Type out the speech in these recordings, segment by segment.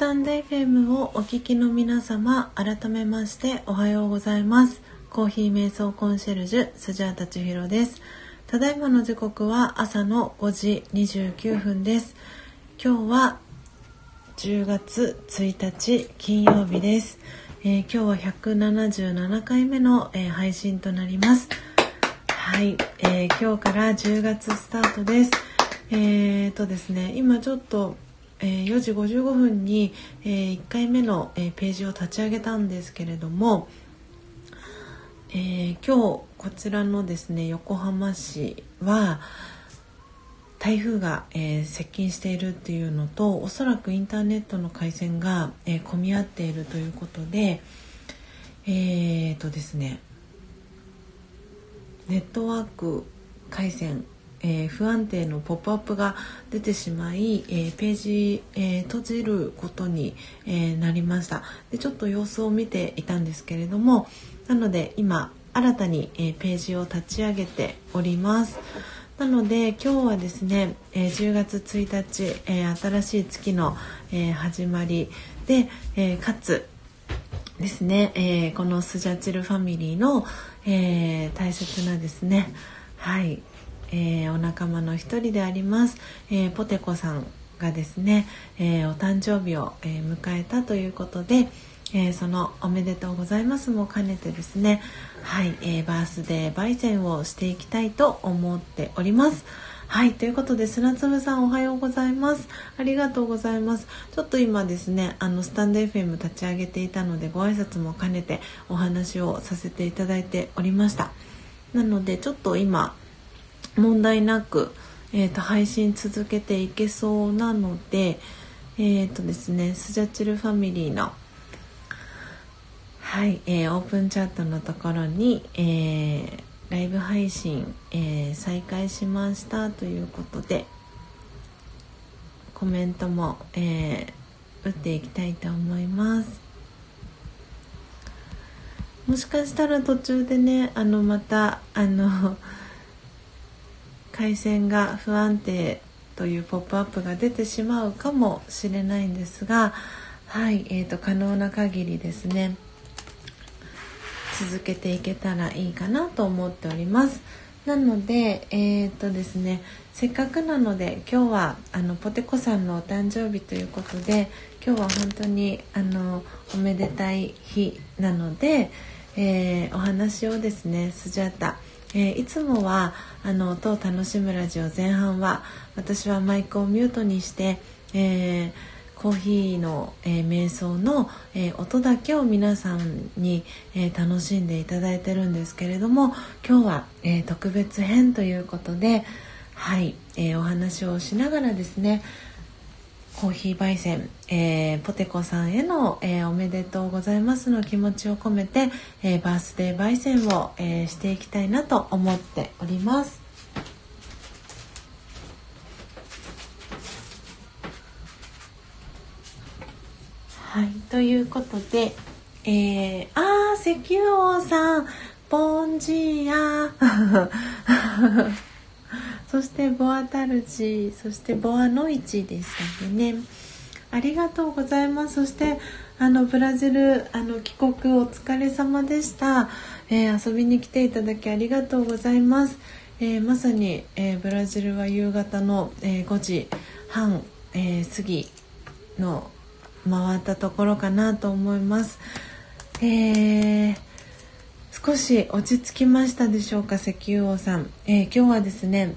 タンド FM をお聞きの皆様改めましておはようございます。コーヒー瞑想コンシェルジュスジャータチヒロです。ただいまの時刻は朝の5時29分です。今日は10月1日金曜日です、えー、今日は177回目の、えー、配信となります。はい、えー、今日から10月スタートです。えーとですね今ちょっとえ、4時55分に、え、1回目の、え、ページを立ち上げたんですけれども、え今日こちらのですね横浜市は台風が、え接近しているっていうのとおそらくインターネットの回線が、え混み合っているということでえー、とですねネットワーク回線えー、不安定のポップアップが出てしまい、えー、ページ、えー、閉じることに、えなりました。でちょっと様子を見ていたんですけれどもなので今新たに、えページを立ち上げております。なので今日はですね、え10月1日、え新しい月の、え始まり。で、えかつですね、えこのスジャチルファミリーの、え大切なですねはいえー、お仲間の一人であります、えー、ポテコさんがですね、えー、お誕生日を、え迎えたということで、えそのおめでとうございますも兼ねてですねはい、えバースデー焙煎をしていきたいと思っております。はいということで砂粒さんおはようございます。ありがとうございます。ちょっと今ですねあのスタンド FM 立ち上げていたのでご挨拶も兼ねてお話をさせていただいておりました。なのでちょっと今問題なく、えーと、配信続けていけそうなのでえっ、ー、とですねスジャチルファミリーのはい、えー、オープンチャットのところに、えー、ライブ配信、えー、再開しましたということでコメントも、えー、打っていきたいと思います。もしかしたら途中でねあのまたあの回線が不安定というポップアップが出てしまうかもしれないんですがはい、えーと、可能な限りですね続けていけたらいいかなと思っております。なのでえっ、ー、とですねせっかくなので今日はあのポテコさんのお誕生日ということで今日は本当にあのおめでたい日なので、えー、お話をですねスジャータえー、いつもはあの音を楽しむラジオ前半は私はマイクをミュートにして、えー、コーヒーの、えー、瞑想の、え音だけを皆さんに、え楽しんでいただいてるんですけれども今日は、え特別編ということではい、えお話をしながらですねコーヒー焙煎、えー、ポテコさんへの、えー、おめでとうございますの気持ちを込めて、えー、バースデー焙煎を、えしていきたいなと思っております。はい、ということで、えー、あー、石油王さん、ボンジーヤー。そしてボアタルチそしてボアノイチでしたね。ありがとうございます。そしてあのブラジルあの帰国お疲れ様でした、えー、遊びに来ていただきありがとうございます、えー、まさに、えー、ブラジルは夕方の、え5時半、え過ぎの回ったところかなと思います、え少し落ち着きましたでしょうか石油王さん、え今日はですね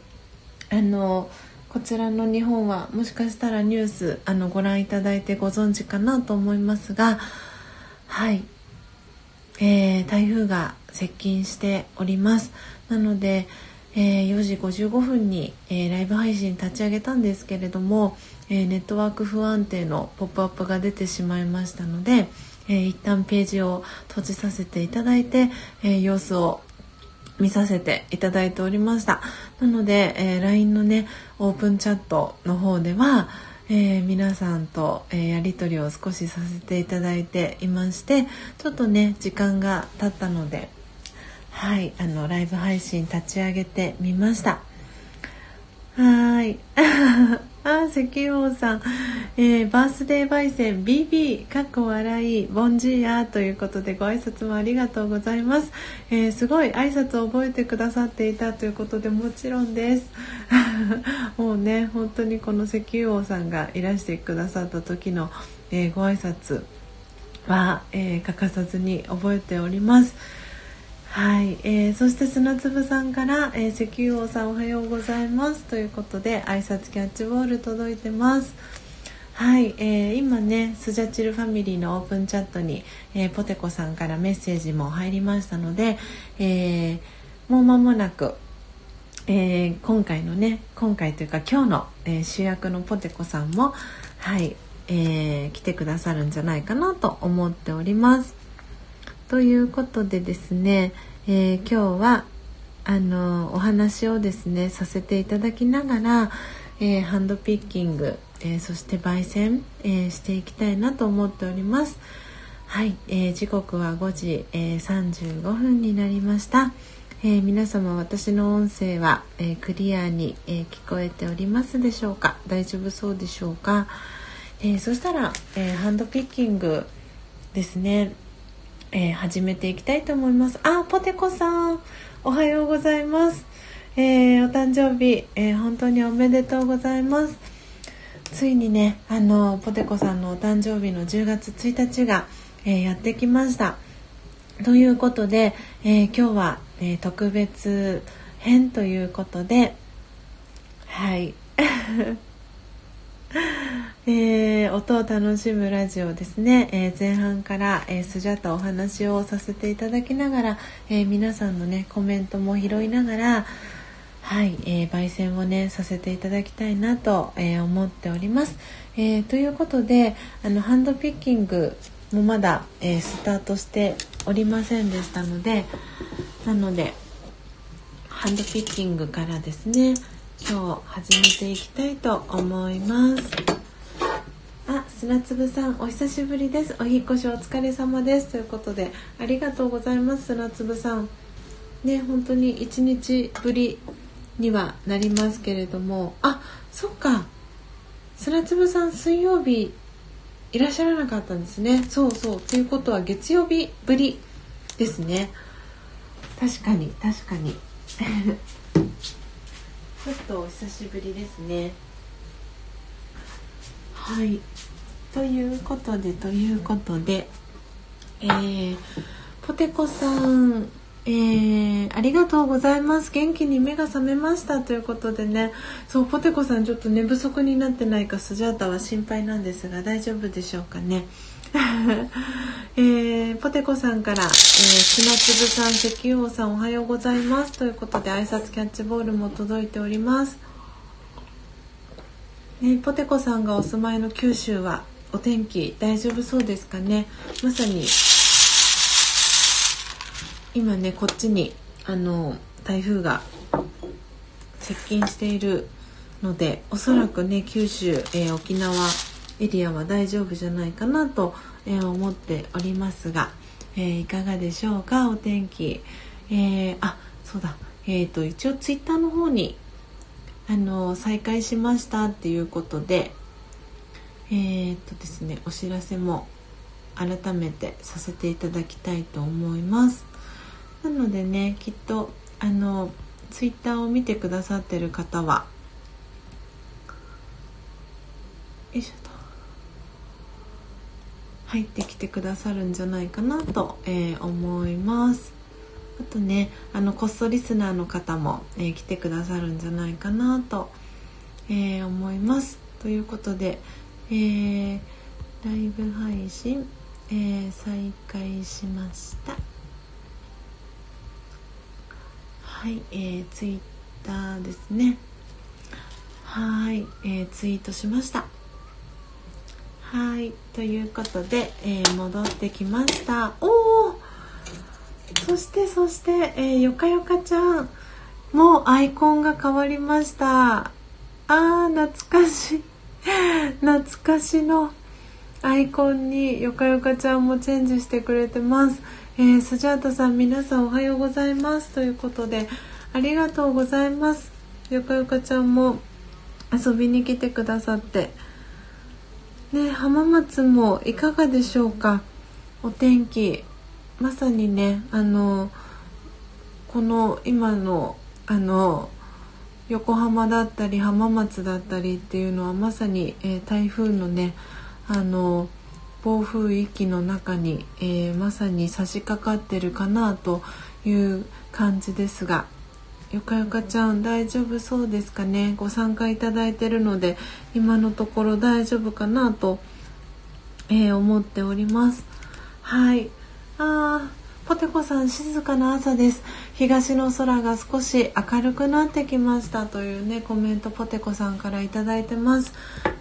あのこちらの日本はもしかしたらニュースあのご覧いただいてご存知かなと思いますがはい、えー、台風が接近しております。なので、えー、4時55分に、えー、ライブ配信立ち上げたんですけれども、えネットワーク不安定のポップアップが出てしまいましたので、えー、一旦ページを閉じさせていただいて、え様子を見させていただいておりました。なので、えー、LINE のねオープンチャットの方では、えー、皆さんと、えー、やり取りを少しさせていただいていましてちょっとね時間が経ったのではいあのライブ配信立ち上げてみました。はい。あ、石油王さん、えー、バースデー焙煎 BB かっこ笑いボンジーヤということでご挨拶もありがとうございます、えー、すごい挨拶を覚えてくださっていたということでもちろんです。もうね本当にこの石油王さんがいらしてくださった時の、えー、ご挨拶は、え欠かさずに覚えております。はい、えー、そして砂粒さんから、えー、石油王さんおはようございます。ということで挨拶キャッチボール届いてます。はい、えー、今ねスジャチルファミリーのオープンチャットに、えー、ポテコさんからメッセージも入りましたので、えー、もう間もなく、えー、今回のね今回というか今日の、えー、主役のポテコさんもはい、えー、来てくださるんじゃないかなと思っております。ということでですね、えー、今日はあのお話をですねさせていただきながら、えー、ハンドピッキング、えー、そして焙煎、えしていきたいなと思っております。はい、え時刻は5時、え35分になりました。え皆様私の音声は、えクリアに、え聞こえておりますでしょうか？大丈夫そうでしょうか、えそしたら、えハンドピッキングですねえー、始めていきたいと思います。あ、ポテコさん、おはようございます。えー、お誕生日、えー、本当におめでとうございます。ついにね、あの、ポテコさんのお誕生日の10月1日が、えやってきました。ということで、え今日は、え特別編ということで、はい。えー、音を楽しむラジオですね、えー、前半から、えー、スジャタお話をさせていただきながら、え皆さんのねコメントも拾いながらはい、え焙煎をねさせていただきたいなと、え思っております、えということであのハンドピッキングもまだ、えスタートしておりませんでしたのでなのでハンドピッキングからですね今日始めていきたいと思います。あ、砂粒さん、お久しぶりです。お引越しお疲れ様です。ということで、ありがとうございます、砂粒さん。ね、本当に一日ぶりにはなりますけれども、あ、そっか。砂粒さん、水曜日いらっしゃらなかったんですね。そうそう。ということは月曜日ぶりですね。確かに、確かに。ちょっとお久しぶりですね。はいということでということでえー、ポテコさんえー、ありがとうございます。元気に目が覚めました。ということでね。そうポテコさんちょっと寝不足になってないかスジャータは心配なんですが大丈夫でしょうかね。えー、ポテコさんから、えー、砂粒さん石油王さんおはようございます。ということで挨拶キャッチボールも届いております。ね、ポテコさんがお住まいの九州はお天気大丈夫そうですかね？まさに今ねこっちにあの台風が接近しているのでおそらくね九州、えー、沖縄エリアは大丈夫じゃないかなと、えー、思っておりますが、えー、いかがでしょうか？お天気、えあそうだ。えーと一応ツイッターの方にあの再開しましたっていうことでえ、っとですねお知らせも改めてさせていただきたいと思います。なのでねきっとあのツイッターを見てくださってる方はよいしょと入ってきてくださるんじゃないかなと、えー、思います。あとねあのこっそリスナーの方も、えー、来てくださるんじゃないかなと、えー、思います。ということで、えー、ライブ配信、え再開しました。はい、えー、ツイッターですね。はい、えー、ツイートしました。はいということで、えー、戻ってきました。おおそしてそして、えー、よかよかちゃん。もうアイコンが変わりました。あー懐かしい。懐かしのアイコンによかよかちゃんもチェンジしてくれてます、えー、スジャータさん皆さんおはようございます。ということでありがとうございます。よかよかちゃんも遊びに来てくださって。ね浜松もいかがでしょうか？お天気まさにねあのこの今のあの横浜だったり浜松だったりっていうのはまさに、えー、台風のねあの暴風域の中に、えー、まさに差し掛かってるかなという感じですがよかよかちゃん大丈夫そうですかね？ご参加いただいてるので今のところ大丈夫かなと、えー、思っております。はい。あーポテコさん静かな朝です。東の空が少し明るくなってきましたというねコメントポテコさんから頂いてます、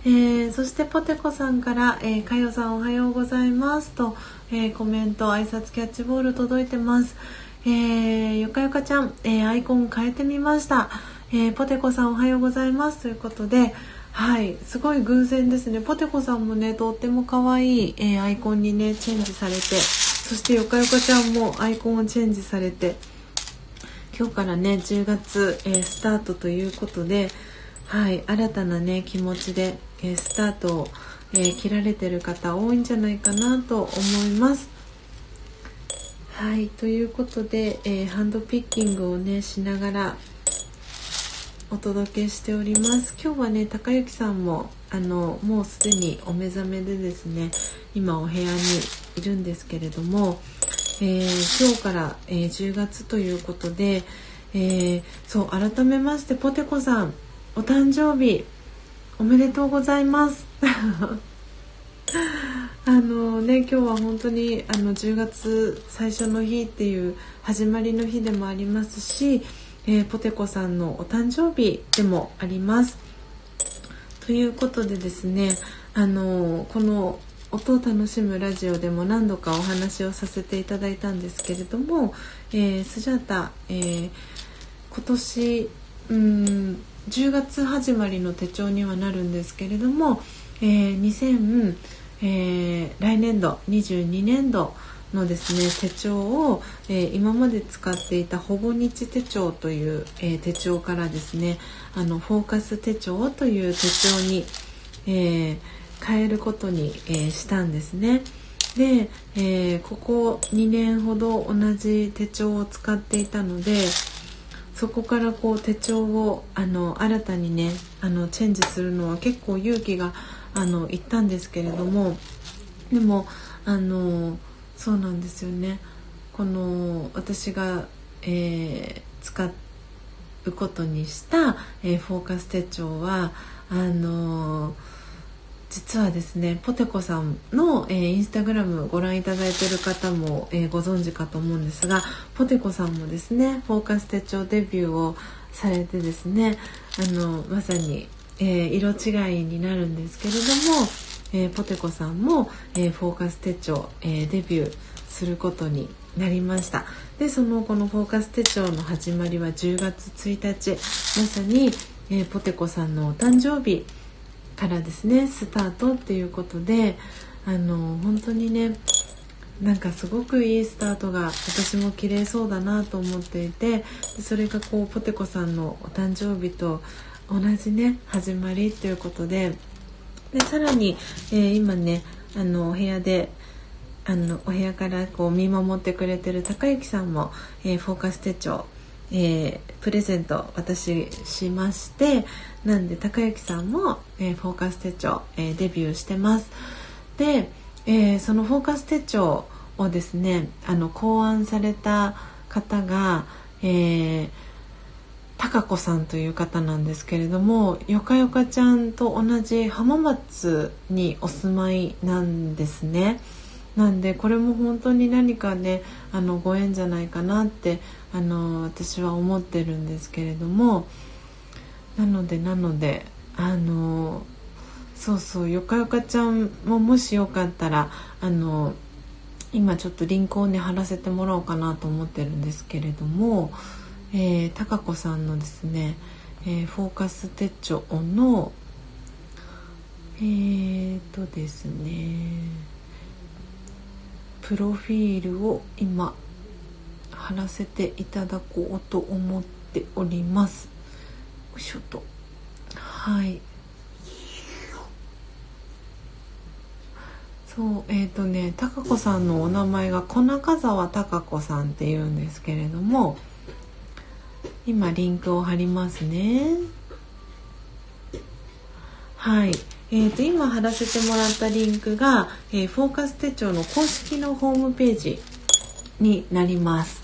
えー、そしてポテコさんから、えー、かよさんおはようございますと、えー、コメント挨拶キャッチボール届いてます。えー、ゆかゆかちゃん、え、アイコン変えてみました、え、ポテコさんおはようございますということではいすごい偶然ですね。ポテコさんもねとっても可愛い、えアイコンにねチェンジされてそしてゆかゆかちゃんもアイコンをチェンジされて今日からね10月、えスタートということではい新たなね気持ちで、えスタートを、え切られてる方多いんじゃないかなと思います。はいということで、え、ハンドピッキングをねしながらお届けしております。今日はね高之さんもあのもうすでにお目覚めでですね今お部屋にいるんですけれども、えー、今日から、えー、10月ということで、えー、そう改めましてポテコさんお誕生日おめでとうございます あのね今日は本当にあの10月最初の日っていう始まりの日でもありますし、えー、ポテコさんのお誕生日でもあります。ということでですねあのこの音を楽しむラジオでも何度かお話をさせていただいたんですけれども、えー、スジャータ、えー、今年うん10月始まりの手帳にはなるんですけれども、えー、2000えー、来年度22年度のですね手帳を、えー、今まで使っていたほぼ日手帳という、えー、手帳からですねあのフォーカス手帳という手帳に、え変えることに、えしたんですね。で、えここ2年ほど同じ手帳を使っていたのでそこからこう手帳をあの新たにねあのチェンジするのは結構勇気があの行ったんですけれどもでもあのそうなんですよねこの私が、えー、使うことにした、えー、フォーカス手帳はあの実はですねポテコさんの、えー、インスタグラムご覧いただいている方も、えー、ご存知かと思うんですがポテコさんもですねフォーカス手帳デビューをされてですねあのまさにえー、色違いになるんですけれども、えー、ポテコさんも、えー、フォーカス手帳、えデビューすることになりました。でそのこのフォーカス手帳の始まりは10月1日まさに、えポテコさんのお誕生日からですねスタートっていうことであの本当にねなんかすごくいいスタートが私も綺麗そうだなと思っていてそれがこうポテコさんのお誕生日と同じね始まりということででさらに、えー、今ねあのお部屋であのお部屋からこう見守ってくれてる高之さんも、えー、フォーカス手帳、えー、プレゼント私しましてなんで高之さんも、えフォーカス手帳、えデビューしてますで、えそのフォーカス手帳をですねあの考案された方が、えー高子さんという方なんですけれどもよかよかちゃんと同じ浜松にお住まいなんですね。なんでこれも本当に何かねあのご縁じゃないかなってあの私は思ってるんですけれどもなのでなのであのそうそうよかよかちゃんももしよかったらあの今ちょっとリンクをね貼らせてもらおうかなと思ってるんですけれどもえー、高子さんのですね、えー、フォーカス手帳のえーとですねプロフィールを今貼らせていただこうと思っております。よいしょと。はい。そうえっ、ー、とね貴子さんのお名前が小中澤貴子さんっていうんですけれども今リンクを貼りますね。はい。えーと、今貼らせてもらったリンクが、えー、フォーカス手帳の公式のホームページになります。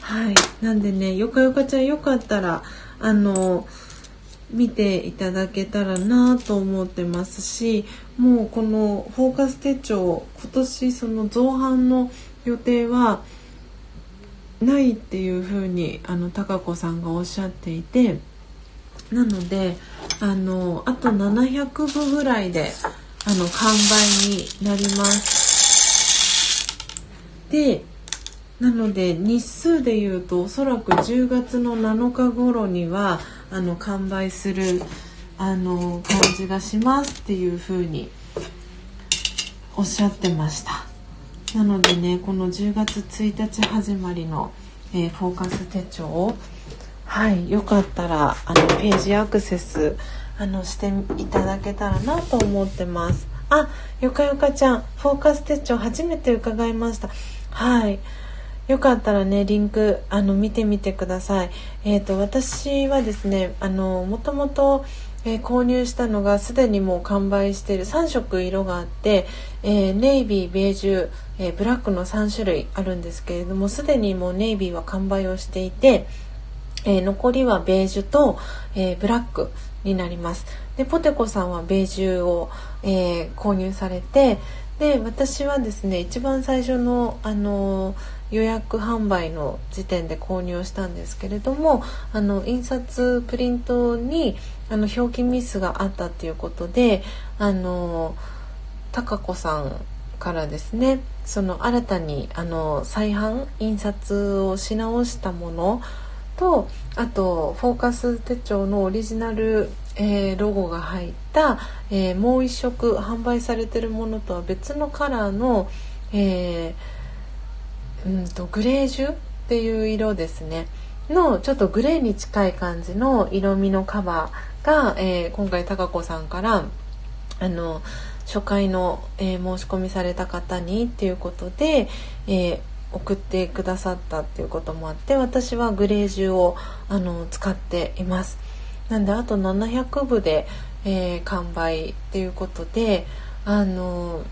はいなんでねよかよかちゃんよかったらあの見ていただけたらなと思ってますしもうこのフォーカス手帳今年その造反の予定はないっていうふうにあの高子さんがおっしゃっていてなのであのあと700部ぐらいであの完売になります。でなので日数でいうとおそらく10月の7日頃にはあの完売するあの感じがしますっていう風におっしゃってました。なのでねこの10月1日始まりの、えー、フォーカス手帳をはいよかったらあのページアクセスあのしていただけたらなと思ってます。あよかよかちゃんフォーカス手帳初めて伺いました。はい。よかったらねリンクあの見てみてください。えっ、ー、と私はですねあのもともとえー、購入したのがすでにもう完売している3色色があって、えー、ネイビーベージュ、えー、ブラックの3種類あるんですけれどもすでにもうネイビーは完売をしていて、え残りはベージュと、えブラックになりますでポテコさんはベージュを、え購入されてで私はですね一番最初のあの予約販売の時点で購入をしたんですけれどもあの印刷プリントにあの表記ミスがあったっていうことであの高子さんからですねその新たにあの再販印刷をし直したものとあとフォーカス手帳のオリジナル、えー、ロゴが入った、えー、もう一色販売されてるものとは別のカラーの、えーうんとグレージュっていう色ですねのちょっとグレーに近い感じの色味のカバーが、えー、今回貴子さんからあの初回の、えー、申し込みされた方にっていうことで、えー、送ってくださったっていうこともあって私はグレージュをあの使っています。なんであと700部で、えー、完売っていうことであの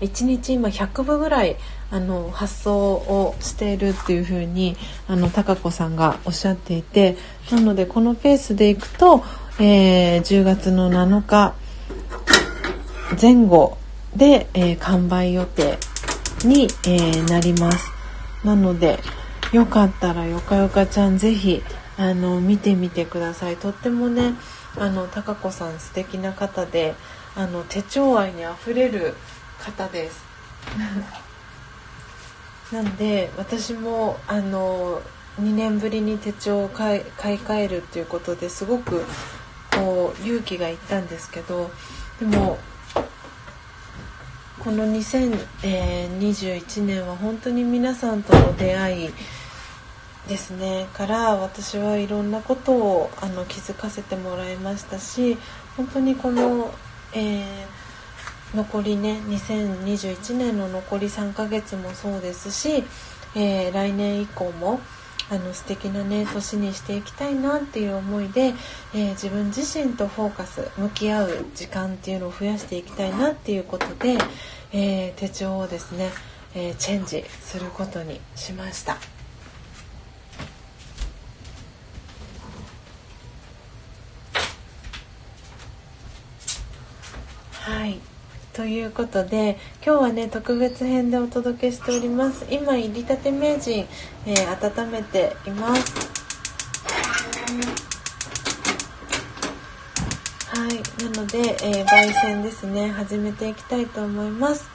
1日今100部ぐらいあの発送をしているっていう風にあの高子さんがおっしゃっていてなのでこのペースでいくと、えー、10月の7日前後で、えー、完売予定に、えー、なります。なのでよかったらよかよかちゃんぜひあの見てみてください。とってもねあの高子さん素敵な方であの手帳愛にあふれる方です。なんで私もあの2年ぶりに手帳を買い買い替えるっていうことですごくこう勇気がいったんですけどでもこの2021年は本当に皆さんとの出会いですね。から私はいろんなことをあの気づかせてもらいましたし本当にこの、えー残りね2021年の残り3ヶ月もそうですし、えー、来年以降もあの素敵なね年にしていきたいなっていう思いで、えー、自分自身とフォーカス向き合う時間っていうのを増やしていきたいなっていうことで、えー、手帳をですね、えチェンジすることにしました。はいということで今日はね特別編でお届けしております。今入りたて名人、えー、温めています。はいなので、えー、焙煎ですね。始めていきたいと思います。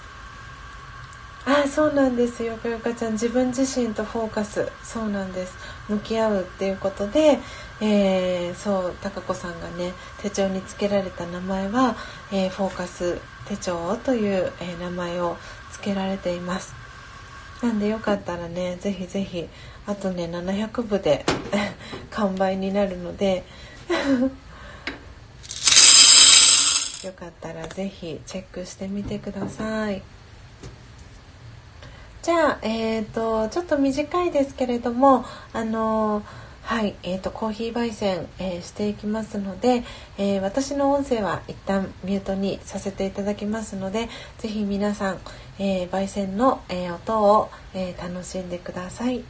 あそうなんです。よかよかちゃん自分自身とフォーカス。そうなんです。向き合うっていうことで、えー、そう貴子さんがね手帳につけられた名前は、えー、フォーカス手帳という、えー、名前を付けられていますなんでよかったらねぜひぜひあとね700部で 完売になるので よかったら是非チェックしてみてください。じゃあ、えーと、ちょっと短いですけれどもあのはい、えーと、コーヒー焙煎、えー、していきますので、えー、私の音声は一旦ミュートにさせていただきますのでぜひ皆さん、えー、焙煎の、え音を、え楽しんでください。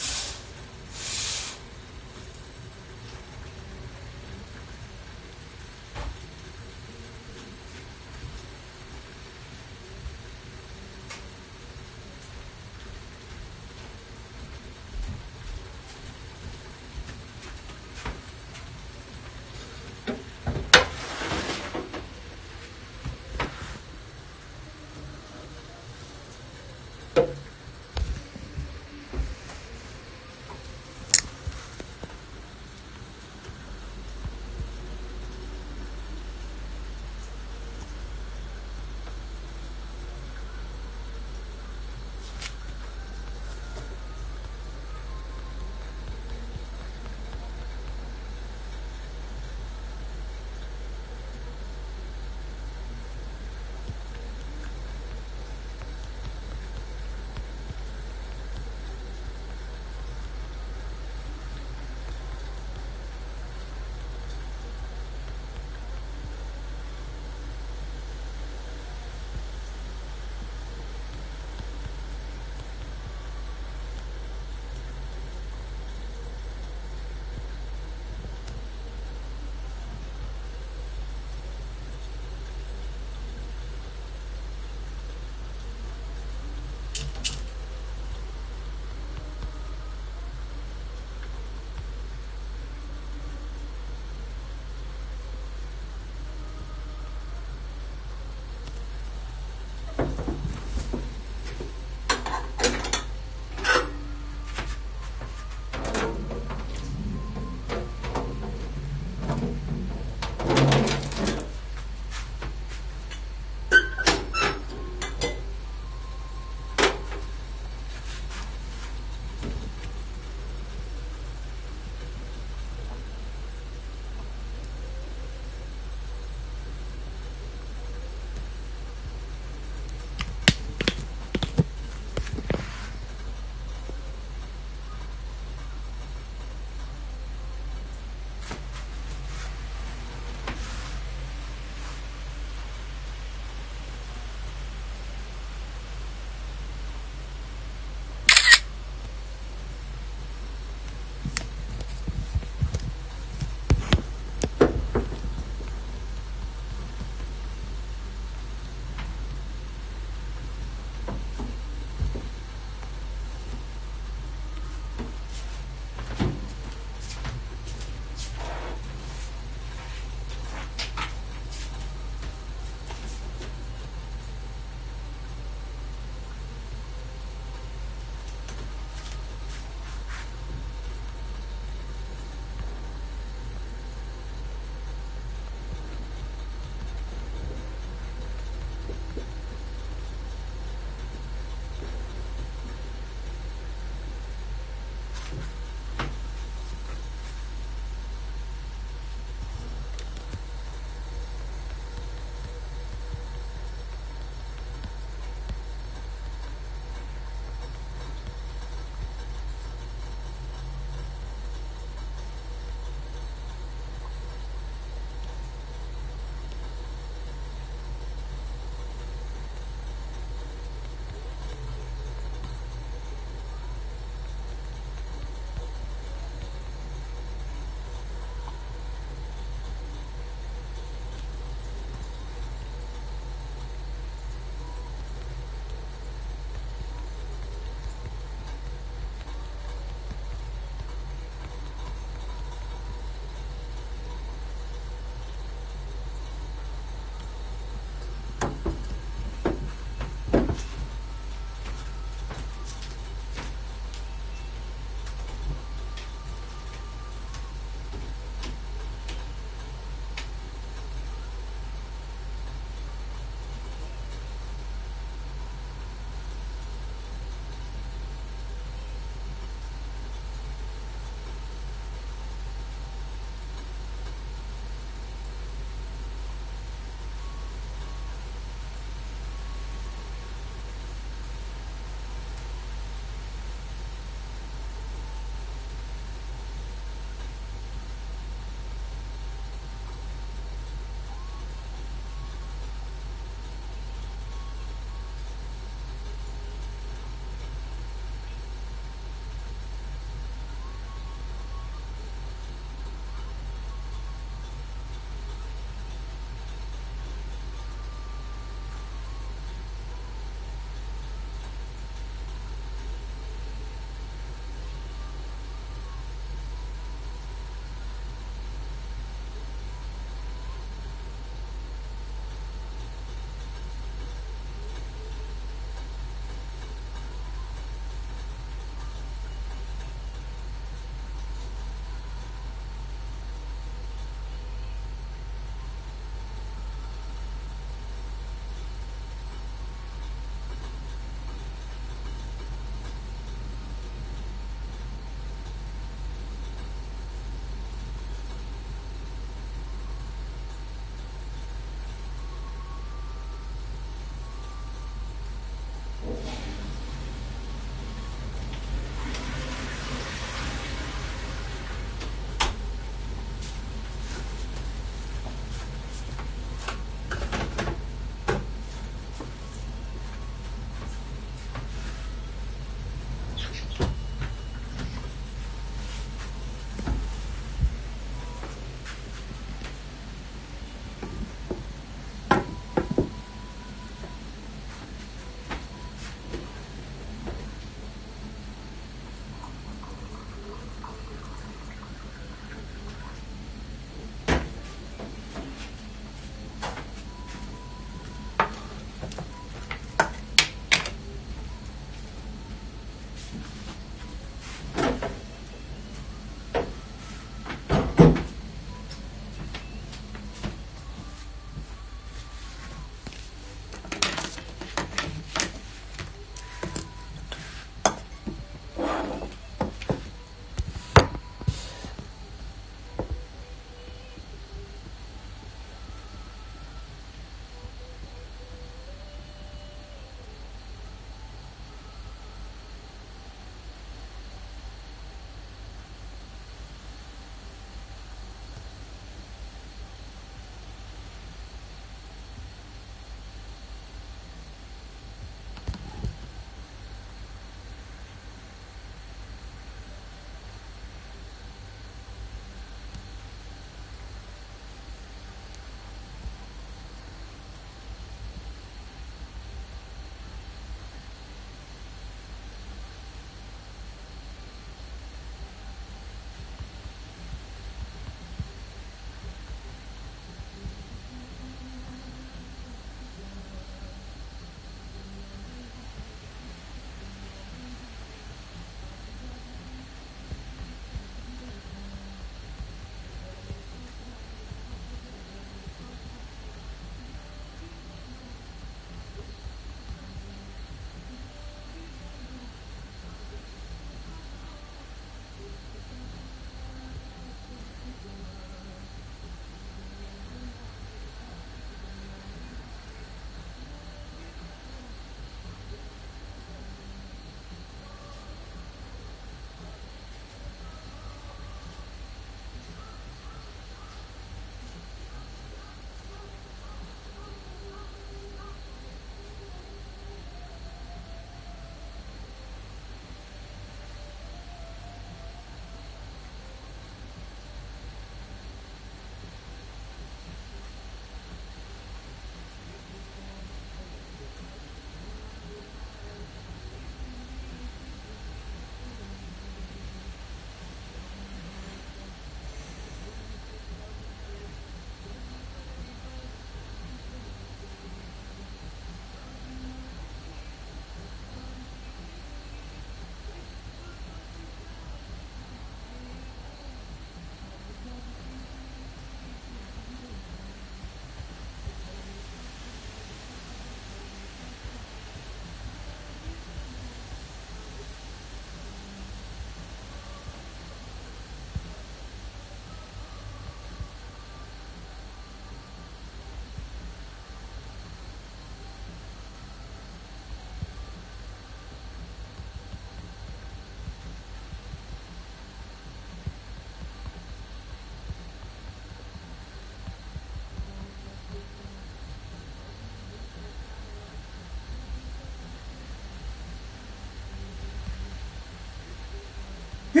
は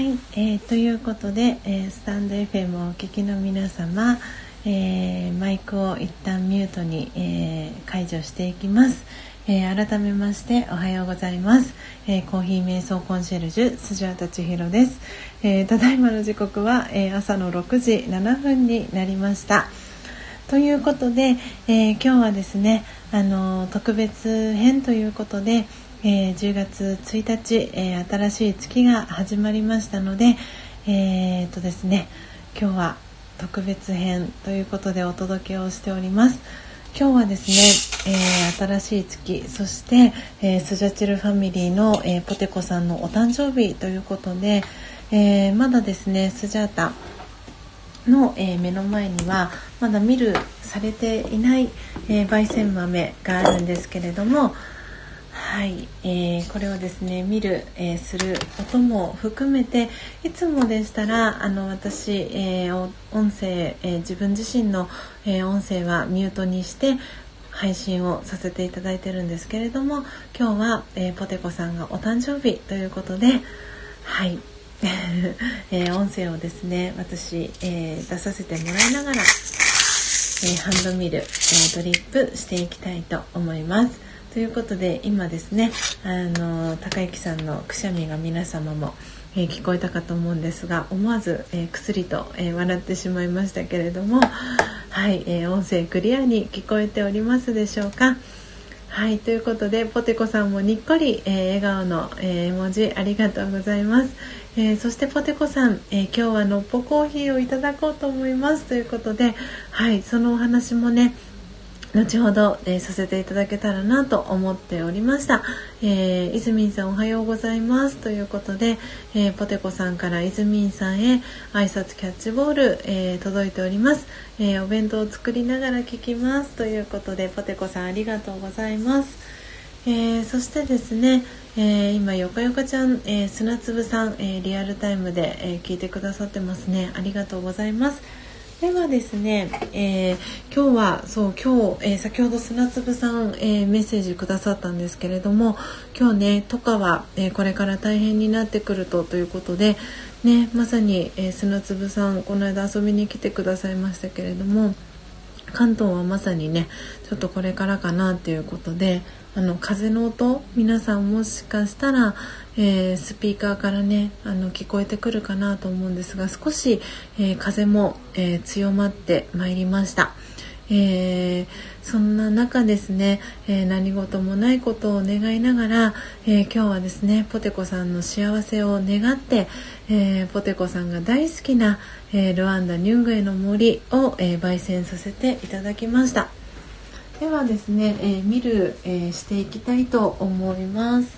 い、えー、ということで、えー、スタンド FM をお聞きの皆様、えー、マイクを一旦ミュートに、えー、解除していきます、えー、改めましておはようございます、えコーヒー瞑想コンシェルジュスジャータ千尋です、えただいまの時刻は、え朝の6時7分になりました。ということで、え今日はですねあの特別編ということで、えー、10月1日、えー、新しい月が始まりましたので、えー、とですね、今日は特別編ということでお届けをしております。今日はですね、えー、新しい月、そして、えー、スジャチルファミリーの、えー、ポテコさんのお誕生日ということで、えまだですね、スジャータの、え目の前にはまだ見るされていない、え焙煎豆があるんですけれども、はい、えー、これをですね見る、えー、する音も含めていつもでしたらあの私、えー、音声、え自分自身の、え音声はミュートにして配信をさせていただいてるんですけれども今日は、えポテコさんがお誕生日ということではい、え音声をですね私、え出させてもらいながら、えハンドミル、えドリップしていきたいと思います。ということで今ですねあの高之さんのくしゃみが皆様も、えー、聞こえたかと思うんですが思わず、えー、くすりと、えー、笑ってしまいましたけれどもはい、え音声クリアに聞こえておりますでしょうか。はいということでポテコさんもにっこり、え笑顔の、え絵文字ありがとうございます、えそしてポテコさん、え今日はのっぽコーヒーをいただこうと思います。ということではいそのお話もね後ほど、えー、させていただけたらなと思っておりました。えー、泉さんおはようございますということで、えー、ポテコさんから泉さんへ挨拶キャッチボール、えー、届いております、えお弁当を作りながら聞きますということでポテコさんありがとうございます。えそしてですね、え今よかよかちゃん、え砂粒さん、えリアルタイムで、え聞いてくださってますねありがとうございます。ではですね、えー、今日はそう今日、えー、先ほど砂粒さん、えー、メッセージくださったんですけれども今日ねとかは、えこれから大変になってくるとということでねまさに、え砂粒さんこの間遊びに来てくださいましたけれども関東はまさにねちょっとこれからかなっていうことであの風の音皆さんもしかしたら、えー、スピーカーからねあの聞こえてくるかなと思うんですが少し、えー、風も、えー、強まってまいりました。えー、そんな中ですね、えー、何事もないことを願いながら、えー、今日はですねポテコさんの幸せを願って、えポテコさんが大好きな、えルワンダ・ニュングエの森を、え焙煎させていただきましたではですね、え見る、えしていきたいと思います。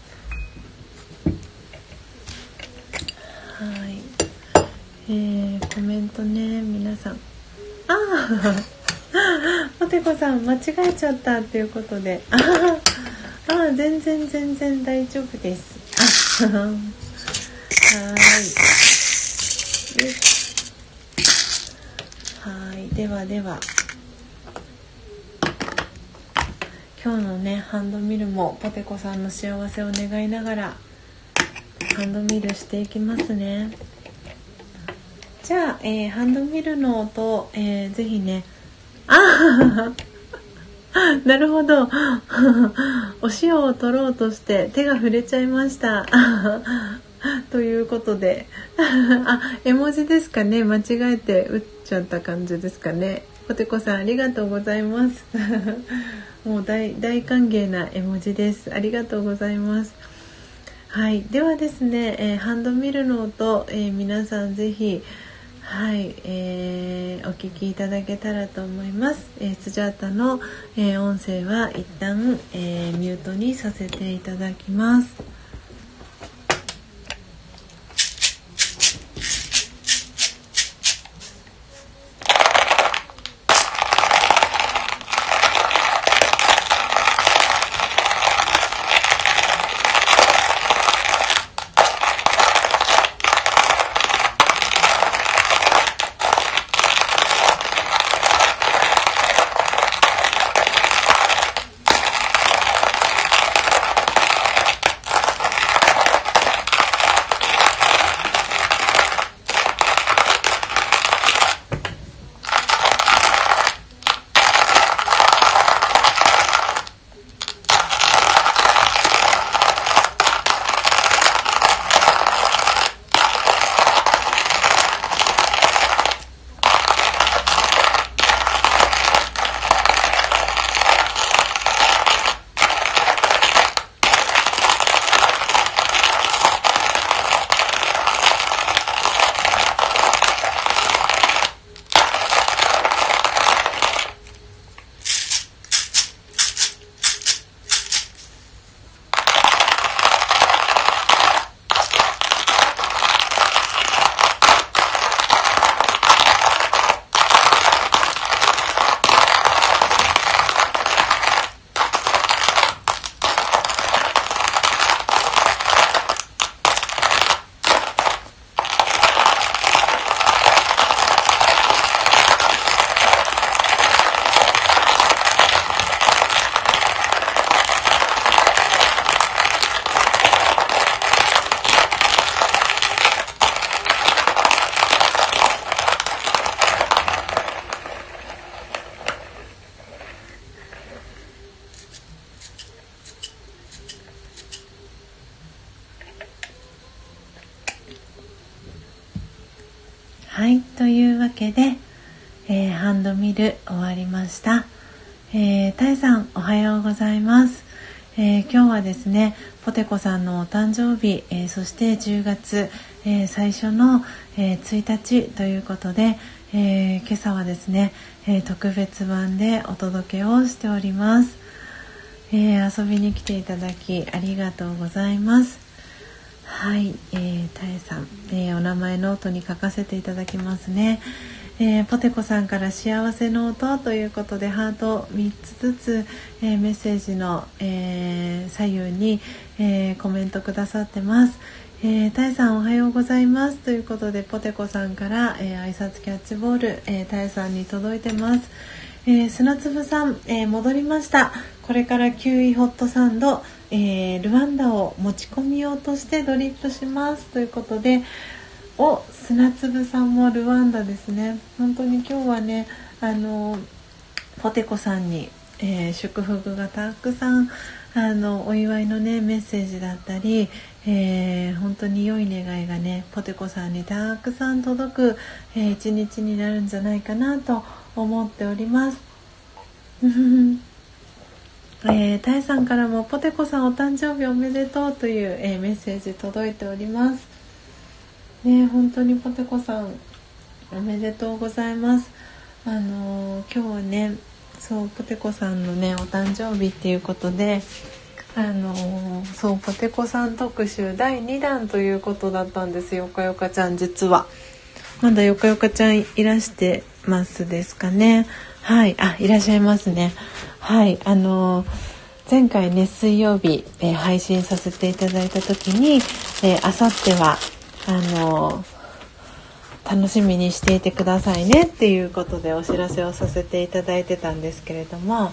はい、えー、コメントね皆さん。ああ ポテコさん間違えちゃったっていうことで。ああ全然全然大丈夫です。はい。はい。ではでは。今日のねハンドミルもポテコさんの幸せを願いながらハンドミルしていきますね。じゃあ、えー、ハンドミルの音、えー、ぜひねあなるほど。お塩を取ろうとして手が触れちゃいました。ということで。あ絵文字ですかね。間違えて打っちゃった感じですかね。ポテコさんありがとうございます もう大大歓迎な絵文字ですありがとうございますはい、ではですね、えー、ハンドミルの音、えー、皆さんぜひはい、えー、お聞きいただけたらと思います。えー、スジャータの、えー、音声は一旦、えミュートにさせていただきます。日、えー、そして10月、えー、最初の、え1日ということで、え今朝はですね、え特別版でお届けをしております、え遊びに来ていただきありがとうございます。はい、えー、たえさん、えお名前ノートに書かせていただきますね、えー、ポテコさんから幸せの音ということでハート3つずつ、えー、メッセージの、えー、左右に、えコメントくださってます。えー、タイさんおはようございますということでポテコさんから、え挨拶キャッチボール、えタイさんに届いてます。え砂粒さん、え戻りました。これからキウイホットサンド、えルワンダを持ち込みようとしてドリップしますということで、お砂粒さんもルワンダですね本当に今日はねあのポテコさんに、えー、祝福がたくさんあのお祝いのねメッセージだったり、えー、本当に良い願いがねポテコさんにたくさん届く、えー、一日になるんじゃないかなと思っております。えー、タイさんからもポテコさんお誕生日おめでとうという、えー、メッセージ届いております。ね本当にポテコさんおめでとうございます。あの今日はねそうポテコさんのねお誕生日っていうことであのそうポテコさん特集第2弾ということだったんですよ。かよかちゃん実は。まだよかよかちゃんいらしてますですかね。はい。あいらっしゃいますね。はい。あの前回ね水曜日、えー、配信させていただいた時に、えー、あさってはあの楽しみにしていてくださいねっていうことでお知らせをさせていただいてたんですけれども、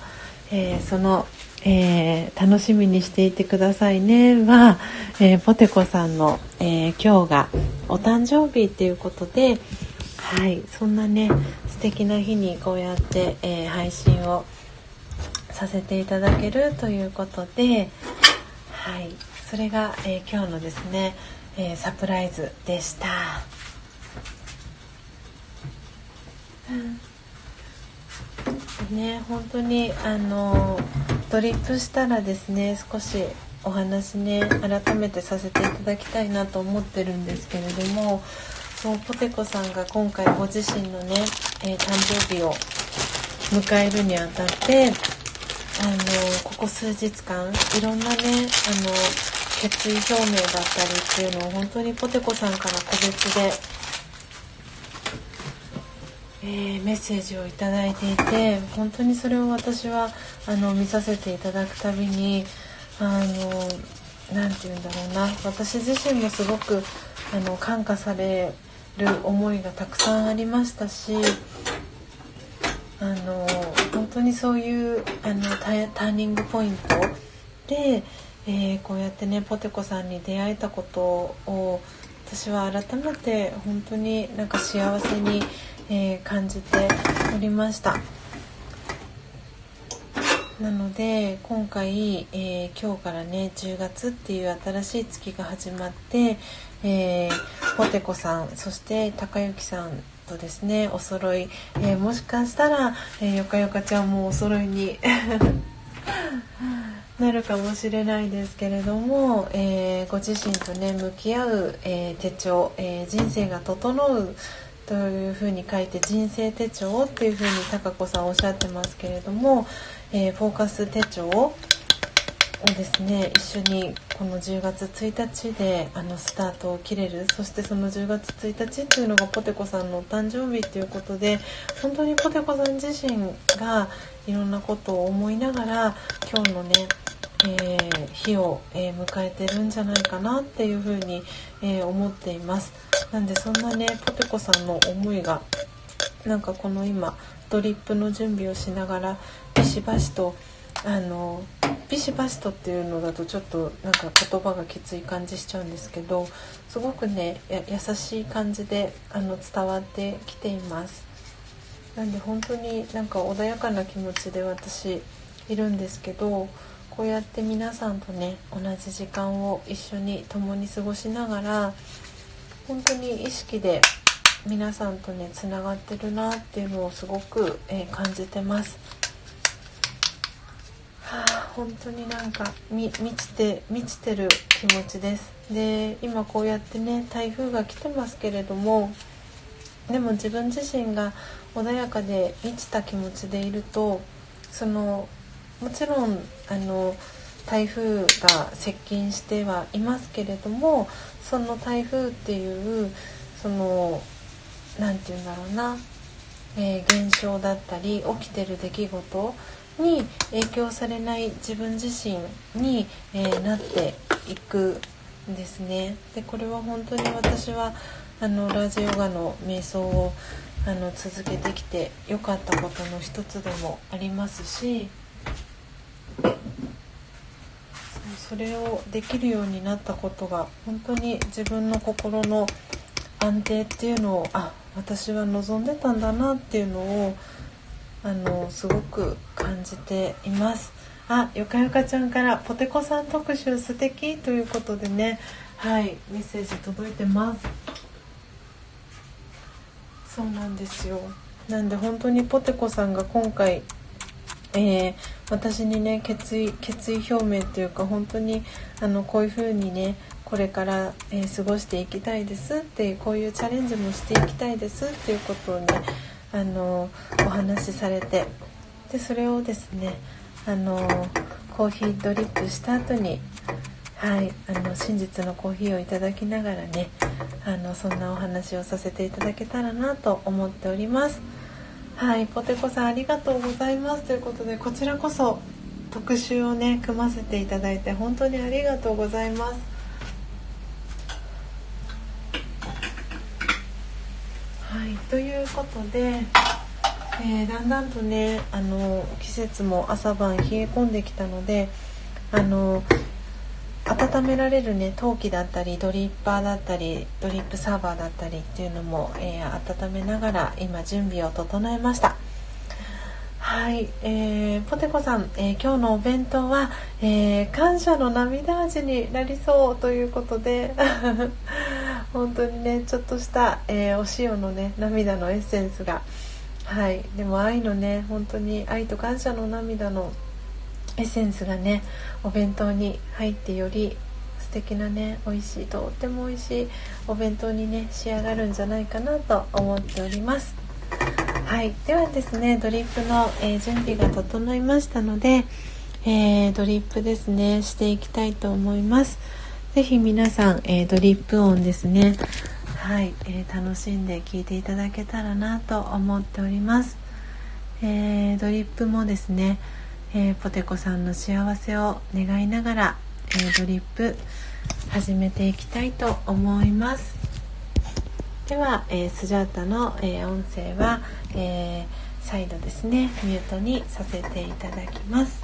えー、その、えー、楽しみにしていてくださいねは、えー、ポテコさんの、え今日がお誕生日っていうことで、はい、そんなね素敵な日にこうやって、え配信をさせていただけるということで、はい、それが、え今日のですねえー、サプライズでした。ね本当にあのドリップしたらですね少しお話ね改めてさせていただきたいなと思ってるんですけれどもそうポテコさんが今回ご自身のね、えー、誕生日を迎えるにあたってあのここ数日間いろんなねあの決意表明だったりっていうのを本当にポテコさんから個別で、えー、メッセージを頂いていて本当にそれを私はあの見させていただくたびにあの何て言うんだろうな。私自身もすごくあの感化される思いがたくさんありましたしあの本当にそういうあのターニングポイントでえー、こうやってねポテコさんに出会えたことを私は改めて本当になんか幸せに、えー、感じておりました。なので今回、えー、今日からね10月っていう新しい月が始まって、えポテコさんそして高之さんとですねお揃い、えもしかしたら、えよかよかちゃんもお揃いに なるかもしれないですけれども、えー、ご自身とね向き合う、えー、手帳、えー、人生が整うというふうに書いて人生手帳っていうふうに貴子さんおっしゃってますけれども、えフォーカス手帳をですね一緒にこの10月1日であのスタートを切れる。そしてその10月1日っていうのがポテコさんのお誕生日っていうことで本当にポテコさん自身がいろんなことを思いながら今日のねえー、日を、えー、迎えてるんじゃないかなっていうふうに、えー、思っています。なんでそんなねポテコさんの思いがなんかこの今ドリップの準備をしながらビシバシとあのビシバシとっていうのだとちょっとなんか言葉がきつい感じしちゃうんですけどすごくね優しい感じであの伝わってきています。なんで本当になんか穏やかな気持ちで私いるんですけどこうやって皆さんとね同じ時間を一緒に共に過ごしながら本当に意識で皆さんとねつながってるなっていうのをすごく、えー、感じてます。はあ、本当になんか満ちて満ちてる気持ちですで今こうやってね台風が来てますけれどもでも自分自身が穏やかで満ちた気持ちでいるとそのもちろんあの台風が接近してはいますけれどもその台風っていうその何て言うんだろうな、えー、現象だったり起きてる出来事に影響されない自分自身に、えー、なっていくんですね。でこれは本当に私はあのラージヨガの瞑想をあの続けてきて良かったことの一つでもありますしそれをできるようになったことが本当に自分の心の安定っていうのをあ私は望んでたんだなっていうのをあのすごく感じています。あよかよかちゃんからポテコさん特集素敵ということでねはいメッセージ届いてます。そうなんですよ。なんで本当にポテコさんが今回えー、私にね決意決意表明っていうか本当にあのこういう風にねこれから、えー、過ごしていきたいですってこういうチャレンジもしていきたいですっていうことをねあのお話しされてでそれをですねあのコーヒードリップした後にはいあの真実のコーヒーをいただきながらねあのそんなお話をさせていただけたらなと思っております。はいポテコさんありがとうございます。ということでこちらこそ特集をね組ませていただいて本当にありがとうございます。はいということで、えー、だんだんとねあの季節も朝晩冷え込んできたのであの温められるね陶器だったりドリッパーだったりドリップサーバーだったりっていうのも、えー、温めながら今準備を整えました。はい、えー、ポテコさん、えー、今日のお弁当は、えー、感謝の涙味になりそうということで 本当にねちょっとした、えお塩のね涙のエッセンスが。はいでも愛のね本当に愛と感謝の涙のエッセンスがねお弁当に入ってより素敵なね美味しいとっても美味しいお弁当にね仕上がるんじゃないかなと思っております。はいではですねドリップの、えー、準備が整いましたので、えー、ドリップですねしていきたいと思います。是非皆さん、えー、ドリップ音ですねはい、えー楽しんで聴いていただけたらなと思っております、えドリップもですねえー、ポテコさんの幸せを願いながら、えー、ドリップ始めていきたいと思います。では、えー、スジャータの、え音声は、え再度ですねミュートにさせていただきます。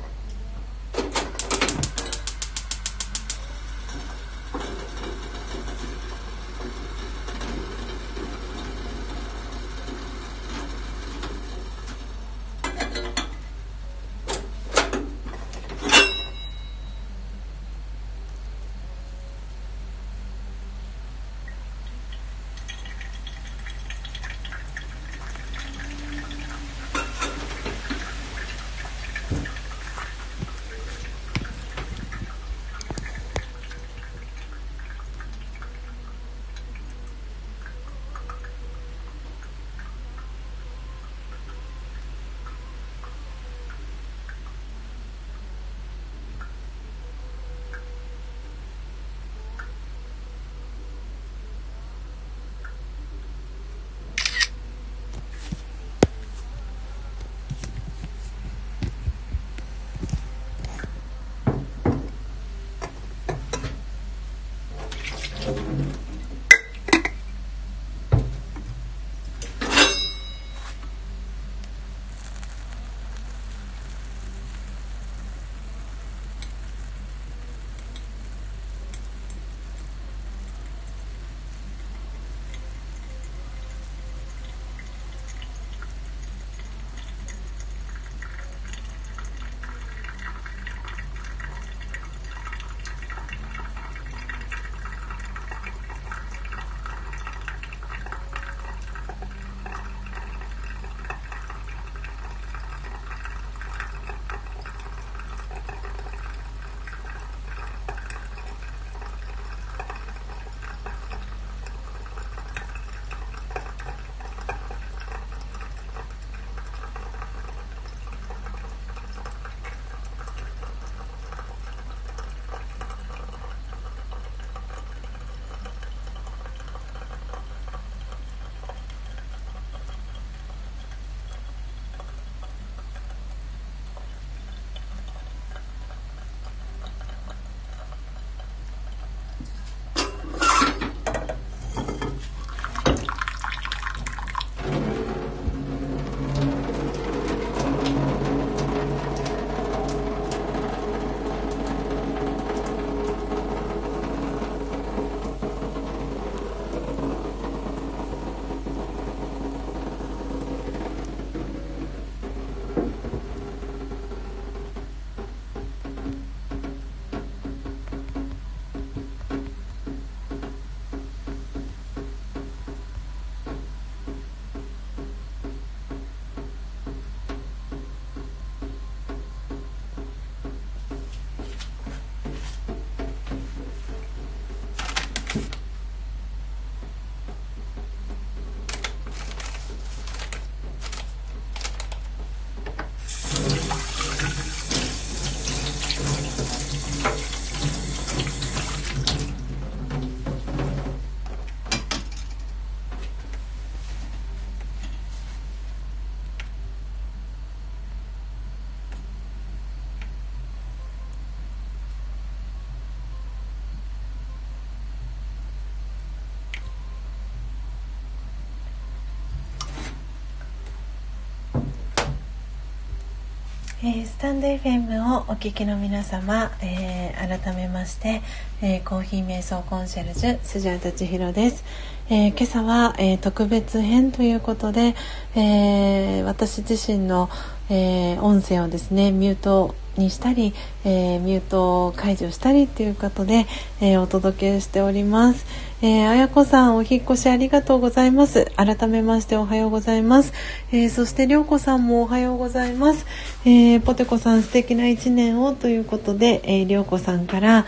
えー、スタンド FM をお聞きの皆様、えー、改めまして、えー、コーヒー瞑想コンシェルジュスジャータチヒロです、え今朝は、え特別編ということで、え私自身の、え音声をですねミュートにしたり、えー、ミュートを解除したりということで、えー、お届けしております。えー、あやこさんお引越しありがとうございます。改めましておはようございます。えー、そしてりょうこさんもおはようございます。えー、ポテコさん素敵な一年をということで、えー、りょうこさんから、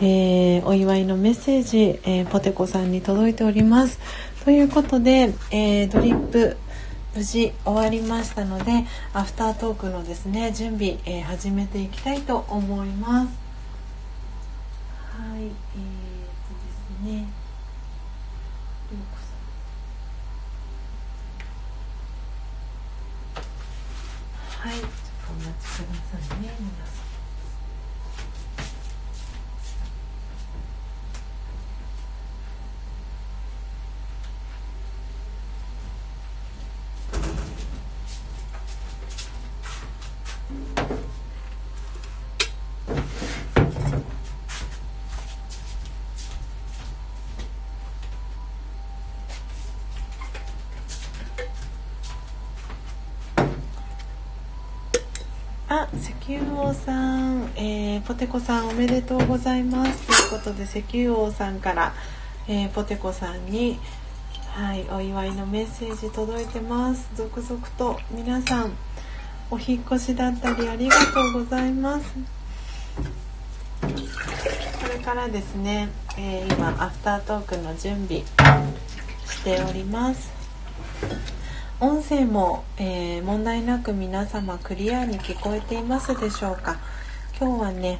えー、お祝いのメッセージ、えー、ポテコさんに届いております。ということで、えー、ドリップ無事終わりましたのでアフタートークのですね準備、えー、始めていきたいと思いますあ、石油王さん、えー、ポテコさんおめでとうございます。ということで石油王さんから、えー、ポテコさんにはいお祝いのメッセージ届いてます。続々と皆さんお引越しだったりありがとうございます。これからですね、えー、今アフタートークの準備しております。音声も、えー、問題なく皆様クリアに聞こえていますでしょうか？今日はね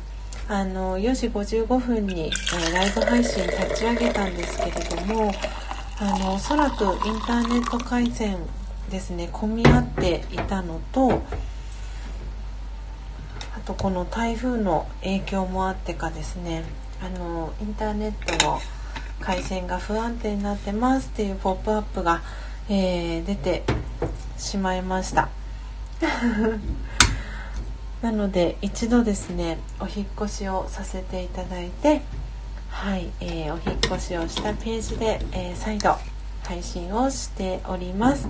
あの4時55分に、えー、ライブ配信立ち上げたんですけれどもあのおそらくインターネット回線ですね混み合っていたのとあとこの台風の影響もあってかですねあのインターネットの回線が不安定になってますっていうポップアップがえー、出てしまいました。なので一度ですねお引越しをさせていただいてはい、えー、お引越しをしたページで、えー、再度配信をしております。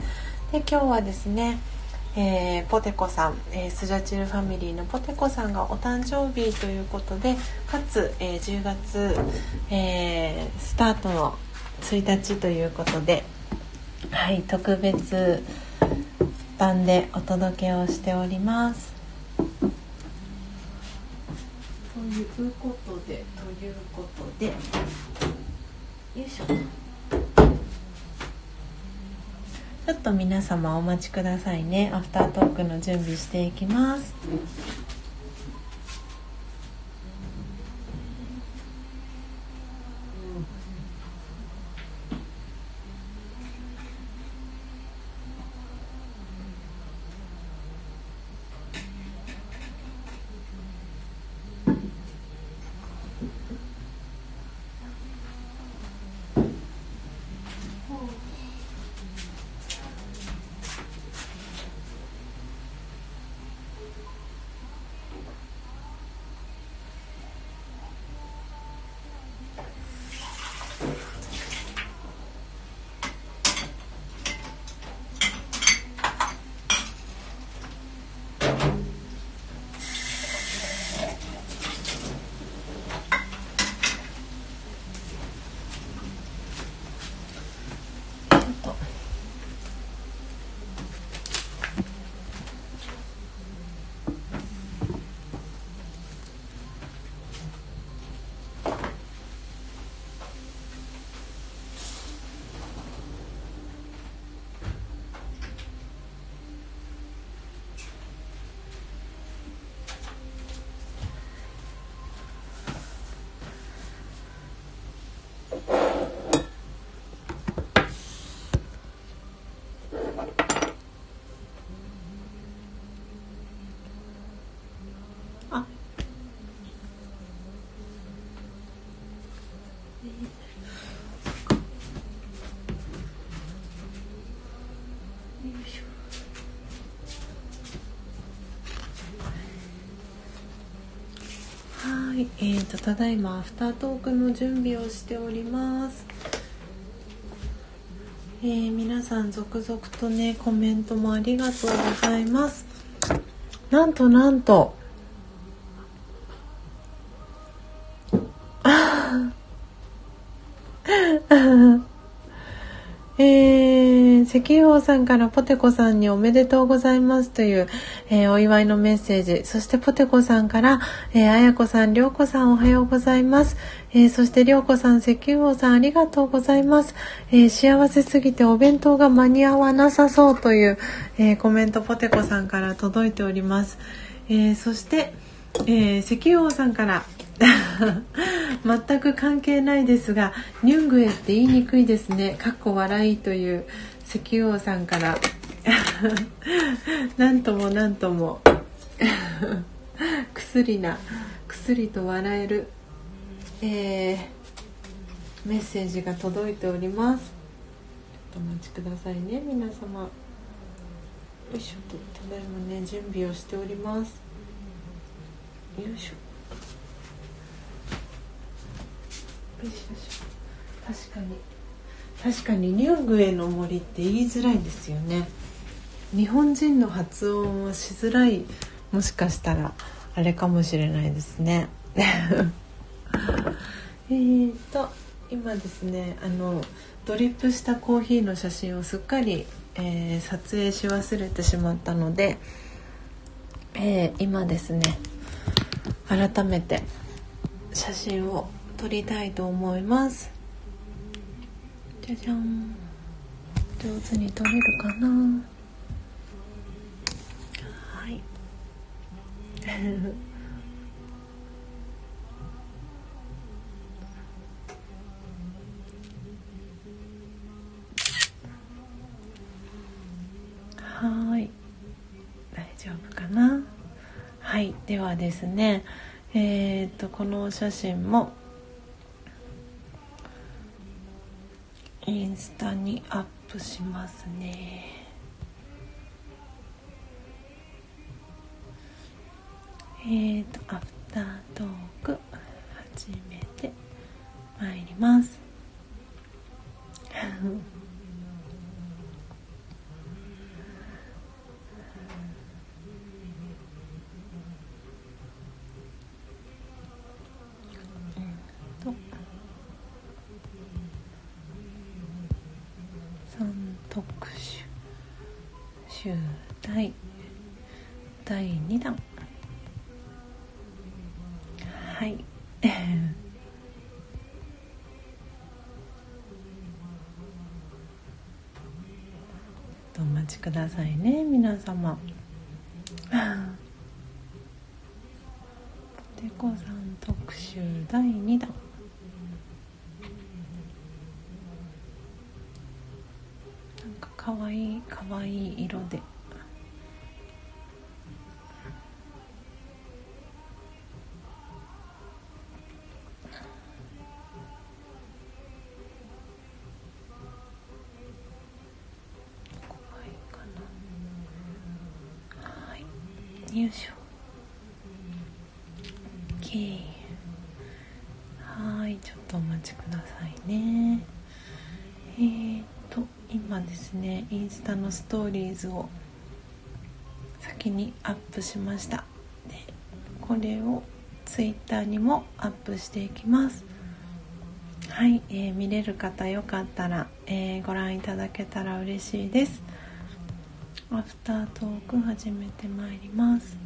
で今日はですねえー、ポテコさん、えー、スジャチルファミリーのポテコさんがお誕生日ということでかつ、えー、10月、えスタートの1日ということではい特別版でお届けをしております。ということでということで。よいしょ。ちょっと皆様お待ちくださいね。アフタートークの準備していきますえーと、ただいまアフタートークの準備をしております。えー、皆さん続々とねコメントもありがとうございます。なんとなんと石油王さんからポテコさんにおめでとうございますという、えー、お祝いのメッセージ。そしてポテコさんから、えー、あやこさん、りょうこさんおはようございます。えー、そしてりょうこさん、石油王さんありがとうございます。えー、幸せすぎてお弁当が間に合わなさそうという、えー、コメントポテコさんから届いております。えー、そして、えー、石油王さんから 全く関係ないですがニュングエって言いにくいですねかっこ笑いという石油王さんから。なんともなんとも。薬な薬と笑える、えー、メッセージが届いております。ちょっとお待ちくださいね皆様。よいしょ。とただいまね準備をしております。よいしょ。確かに。確かにニュングエの森って言いづらいですよね。日本人の発音はしづらいもしかしたらあれかもしれないですね。えっと今ですねあのドリップしたコーヒーの写真をすっかり、えー、撮影し忘れてしまったので、えー、今ですね改めて写真を撮りたいと思いますじゃじゃん。上手に撮れるかな。はい。はい。大丈夫かな。はい。ではですねえー、っとこのお写真もインスタにアップしますね。えーとアフタートーク始めてまいります。第第2弾。はい。お待ちくださいね皆様ポテコさん特集第2弾なんかわいいかわいい色で。ですね。インスタのストーリーズを先にアップしました。でこれをツイッターにもアップしていきます。はい、えー、見れる方よかったら、えー、ご覧いただけたら嬉しいです。アフタートーク始めてまいります。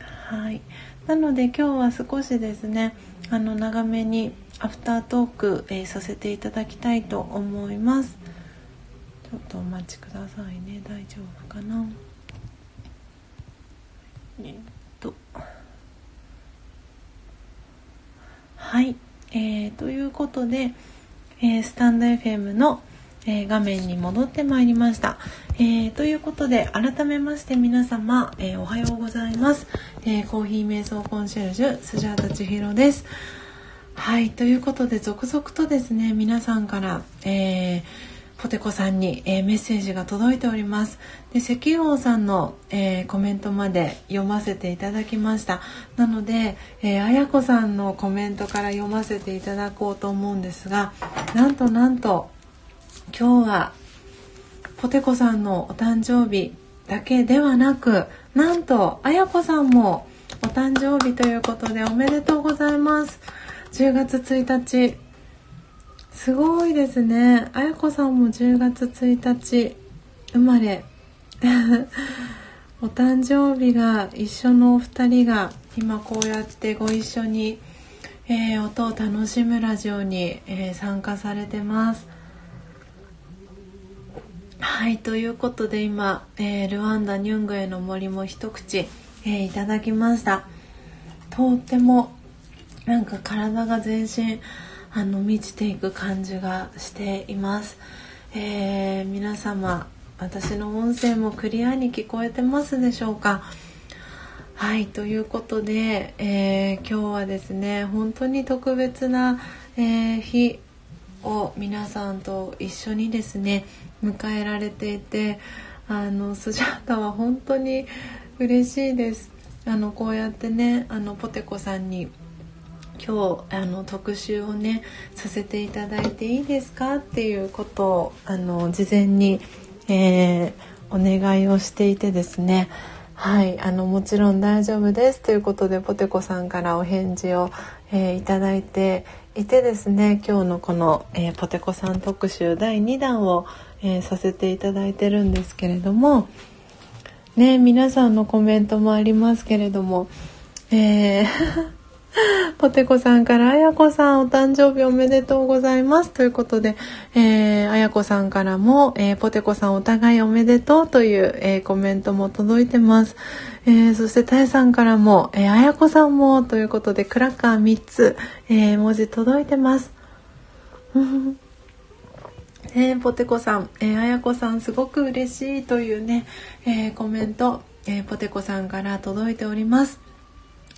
はい。なので今日は少しですねあの長めにアフタートーク、えー、させていただきたいと思いますちょっとお待ちくださいね大丈夫かな？えっとはい、えー、ということで、えー、スタンド FM の「えー、画面に戻ってまいりました。えー、ということで、改めまして皆様、えー、おはようございます。えコーヒー瞑想コンシェルジュ、スジャータ千尋です。はい、ということで、続々とですね、皆さんから、えポテコさんに、えー、メッセージが届いております。で石油王さんの、えー、コメントまで読ませていただきました。なので、えー、あやこさんのコメントから読ませていただこうと思うんですがなんとなんと今日はポテコさんのお誕生日だけではなくなんとあやこさんもお誕生日ということでおめでとうございます。10月1日すごいですね。あやこさんも10月1日生まれ。お誕生日が一緒のお二人が今こうやってご一緒に、えー、音を楽しむラジオに、えー、参加されてます。はいということで今、えー、ルワンダニュングへの森も一口、えー、いただきました。とってもなんか体が全身あの満ちていく感じがしています、えー、皆様私の音声もクリアに聞こえてますでしょうか？はいということで、えー、今日はですね本当に特別な、えー、日を皆さんと一緒にですね迎えられていてあのスジャータは本当に嬉しいです。あのこうやってねあのポテコさんに今日あの特集をねさせていただいていいですかっていうことをあの事前に、えー、お願いをしていてですね。はいあのもちろん大丈夫ですということでポテコさんからお返事を、えー、いただいていてですね。今日のこの、えー、ポテコさん特集第2弾を、えー、させていただいてるんですけれども。ね皆さんのコメントもありますけれども、えー ポテコさんから、あやこさんお誕生日おめでとうございます。ということで、えー、あやこさんからも、えー、ポテコさんお互いおめでとうという、えー、コメントも届いてます。えー、そして、たえさんからも、えー、あやこさんも、ということで、クラッカー3つ、えー、文字届いてます。えー、ポテコさん、えー、あやこさんすごく嬉しいというね、えー、コメント、えー、ポテコさんから届いております。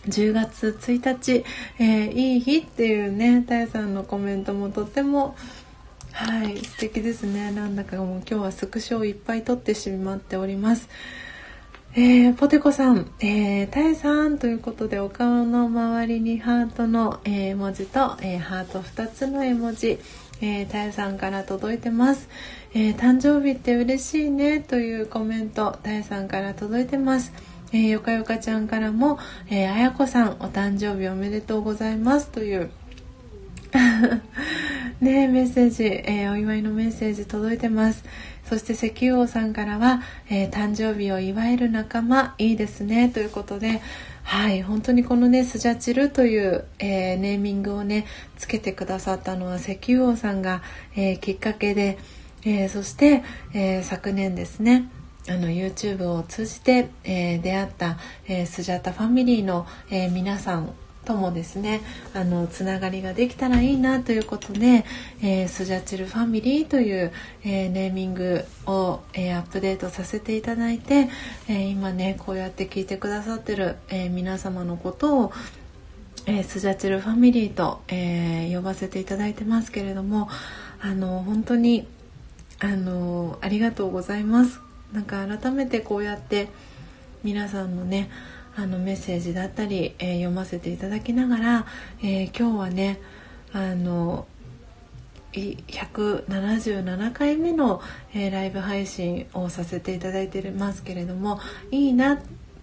10月1日、えー、いい日っていうね、たやさんのコメントもとっても、はい、素敵ですね。なんだかもう今日はスクショをいっぱい撮ってしまっております。えー、ポテコさん、えー、タエさんということでお顔の周りにハートの、えー、文字と、えー、ハート2つの絵文字、えー、タエさんから届いてます、え、誕生日って嬉しいねというコメント、タエさんから届いてます。えー、よかよかちゃんからも、えー、あやこさんお誕生日おめでとうございますという。ねメッセージ、えー、お祝いのメッセージ届いてます。そして石油王さんからは、えー、誕生日を祝える仲間いいですねということで。はい本当にこのねスジャチルという、えー、ネーミングをねつけてくださったのは石油王さんが、えきっかけで、えそして、え昨年ですね。あの YouTube を通じて、えー、出会った、えー、スジャタファミリーの、えー、皆さんともですねあのつながりができたらいいなということで、えー、スジャチルファミリーという、えー、ネーミングを、えー、アップデートさせていただいて、え今ねこうやって聞いてくださってる、え皆様のことをえー、スジャチルファミリーと、え呼ばせていただいてますけれどもあの本当にあのありがとうございます。なんか改めてこうやって皆さんのねあのメッセージだったり、えー、読ませていただきながら、えー、今日はねあの177回目の、えー、ライブ配信をさせていただいてますけれどもいいなっ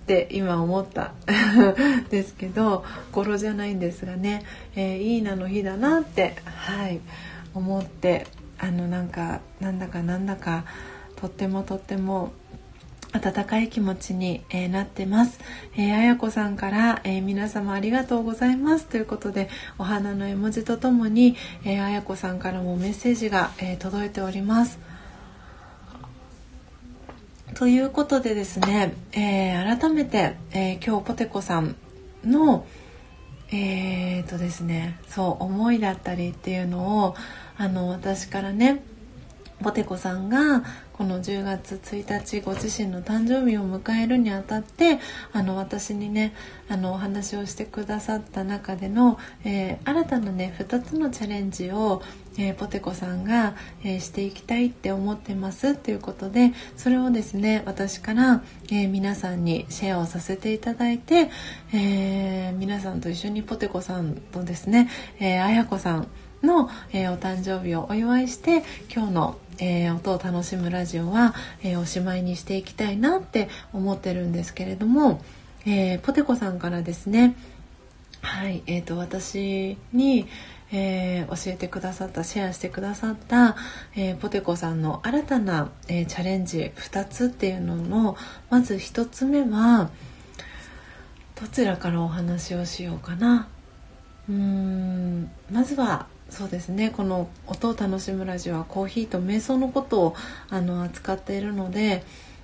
て今思った ですけど語呂じゃないんですがね、え、いいなの日だなってはい思ってあのなんかなんだかなんだかとってもとっても温かい気持ちに、えー、なってます。えー、あやこさんから、えー、皆様ありがとうございますということで、お花の絵文字とともに、えあやこさんからもメッセージが、え届いております。ということでですね、え改めて、え今日ポテコさんの、えーとですね、そう思いだったりっていうのをあの私からねポテコさんがこの10月1日ご自身の誕生日を迎えるにあたってあの私にねあのお話をしてくださった中での、えー、新たなね2つのチャレンジをえー、ポテコさんが、えー、していきたいって思ってますということでそれをですね私から、えー、皆さんにシェアをさせていただいて、え皆さんと一緒にポテコさんとですね、えー、あやこさんの、えお誕生日をお祝いして今日のえー、音を楽しむラジオは、えー、おしまいにしていきたいなって思ってるんですけれども、えー、ポテコさんからですねはい、えーと、私に、え教えてくださったシェアしてくださった、えポテコさんの新たな、えチャレンジ2つっていうののまず1つ目はどちらからお話をしようかな。うーんまずはそうですねこの「音を楽しむラジオ」はコーヒーと瞑想のことをあの扱っているので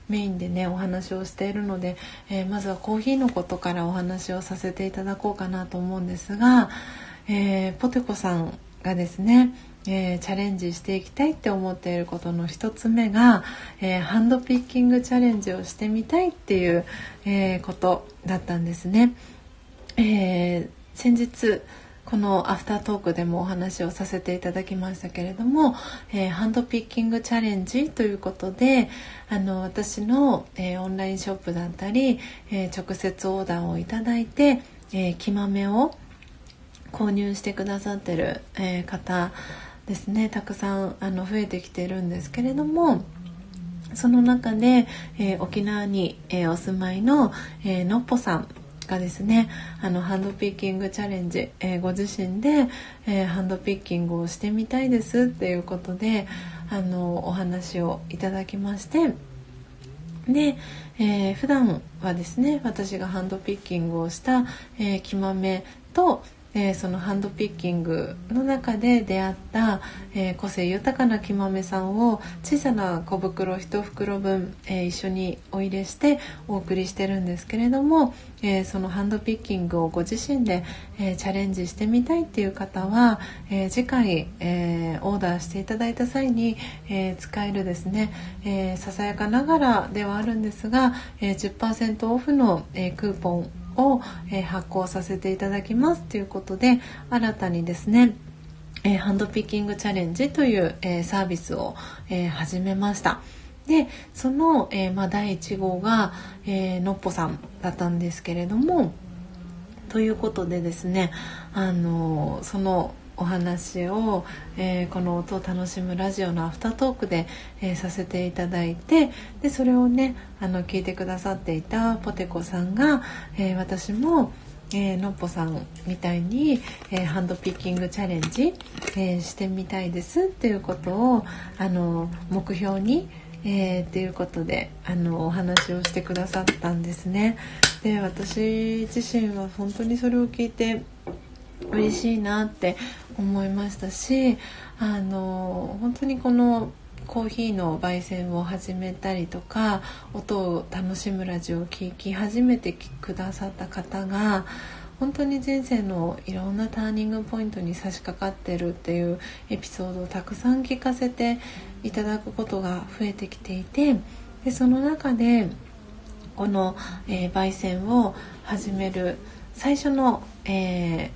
メインでねお話をしているので、えー、まずはコーヒーのことからお話をさせていただこうかなと思うんですが、えー、ポテコさんがですね、えー、チャレンジしていきたいって思っていることの一つ目が、えハンドピッキングチャレンジをしてみたいっていう、えことだったんですね。え先日このアフタートークでもお話をさせていただきましたけれども、えー、ハンドピッキングチャレンジということであの私の、えー、オンラインショップだったり、えー、直接オーダーをいただいて、え木豆を購入してくださってる、え方ですねたくさんあの増えてきてるんですけれども。その中で、えー、沖縄に、えー、お住まいの、えー、のっぽさんがですね。あのハンドピッキングチャレンジ、えー、ご自身で、えー、ハンドピッキングをしてみたいですっていうことであのお話をいただきまして。で、えー、普段はですね私がハンドピッキングをした、えー、木豆とえー、そのハンドピッキングの中で出会った、えー、個性豊かな木豆さんを小さな小袋1袋分、えー、一緒にお入れしてお送りしてるんですけれども、えそのハンドピッキングをご自身で、えチャレンジしてみたいっていう方は、え次回、えオーダーしていただいた際に、え使えるですね、えささやかながらではあるんですが、え10%オフの、えクーポンを、え発行させていただきますということで新たにですねえー、ハンドピッキングチャレンジという、えー、サービスを、えー、始めました。でその、えまあ、第1号が、えのっぽさんだったんですけれどもということでですねあのそのお話を、えー、この音を楽しむラジオのアフタートークで、えー、させていただいてでそれをねあの聞いてくださっていたポテコさんが、えー、私もえー、のっぽさんみたいに、えー、ハンドピッキングチャレンジ、えー、してみたいですっていうことをあの目標に、えー、っていうことであのお話をしてくださったんですね。で私自身は本当にそれを聞いて嬉しいなって思いましたしあの本当にこのコーヒーの焙煎を始めたりとか音を楽しむラジオを聴き始めてくださった方が本当に人生のいろんなターニングポイントに差し掛かってるっていうエピソードをたくさん聞かせていただくことが増えてきていてでその中でこの、えー、焙煎を始める最初の、えー、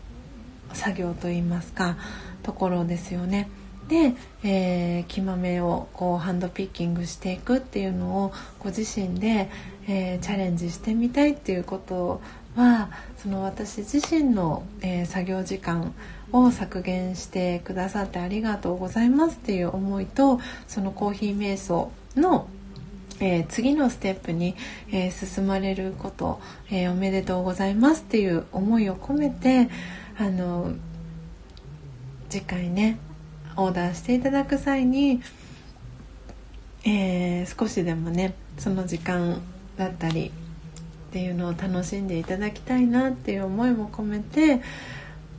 作業といいますかところですよね。で、えー、木豆をこうハンドピッキングしていくっていうのをご自身で、えー、チャレンジしてみたいっていうことはその私自身の、えー、作業時間を削減してくださってありがとうございますっていう思いとそのコーヒー瞑想のえー、次のステップに、えー、進まれること、えー、おめでとうございますっていう思いを込めてあの次回ねオーダーしていただく際に、えー、少しでもねその時間だったりっていうのを楽しんでいただきたいなっていう思いも込めて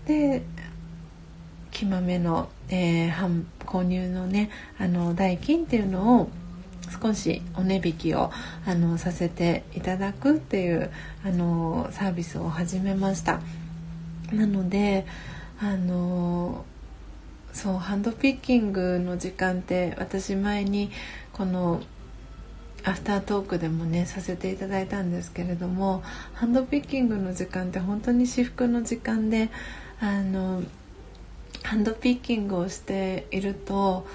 で木豆の、えー、購入のねあの代金っていうのを少しお値引きをあのさせていただくっていうあのサービスを始めました。なのであのそうハンドピッキングの時間って私前にこのアフタートークでもねさせていただいたんですけれどもハンドピッキングの時間って本当に至福の時間であのハンドピッキングをしていると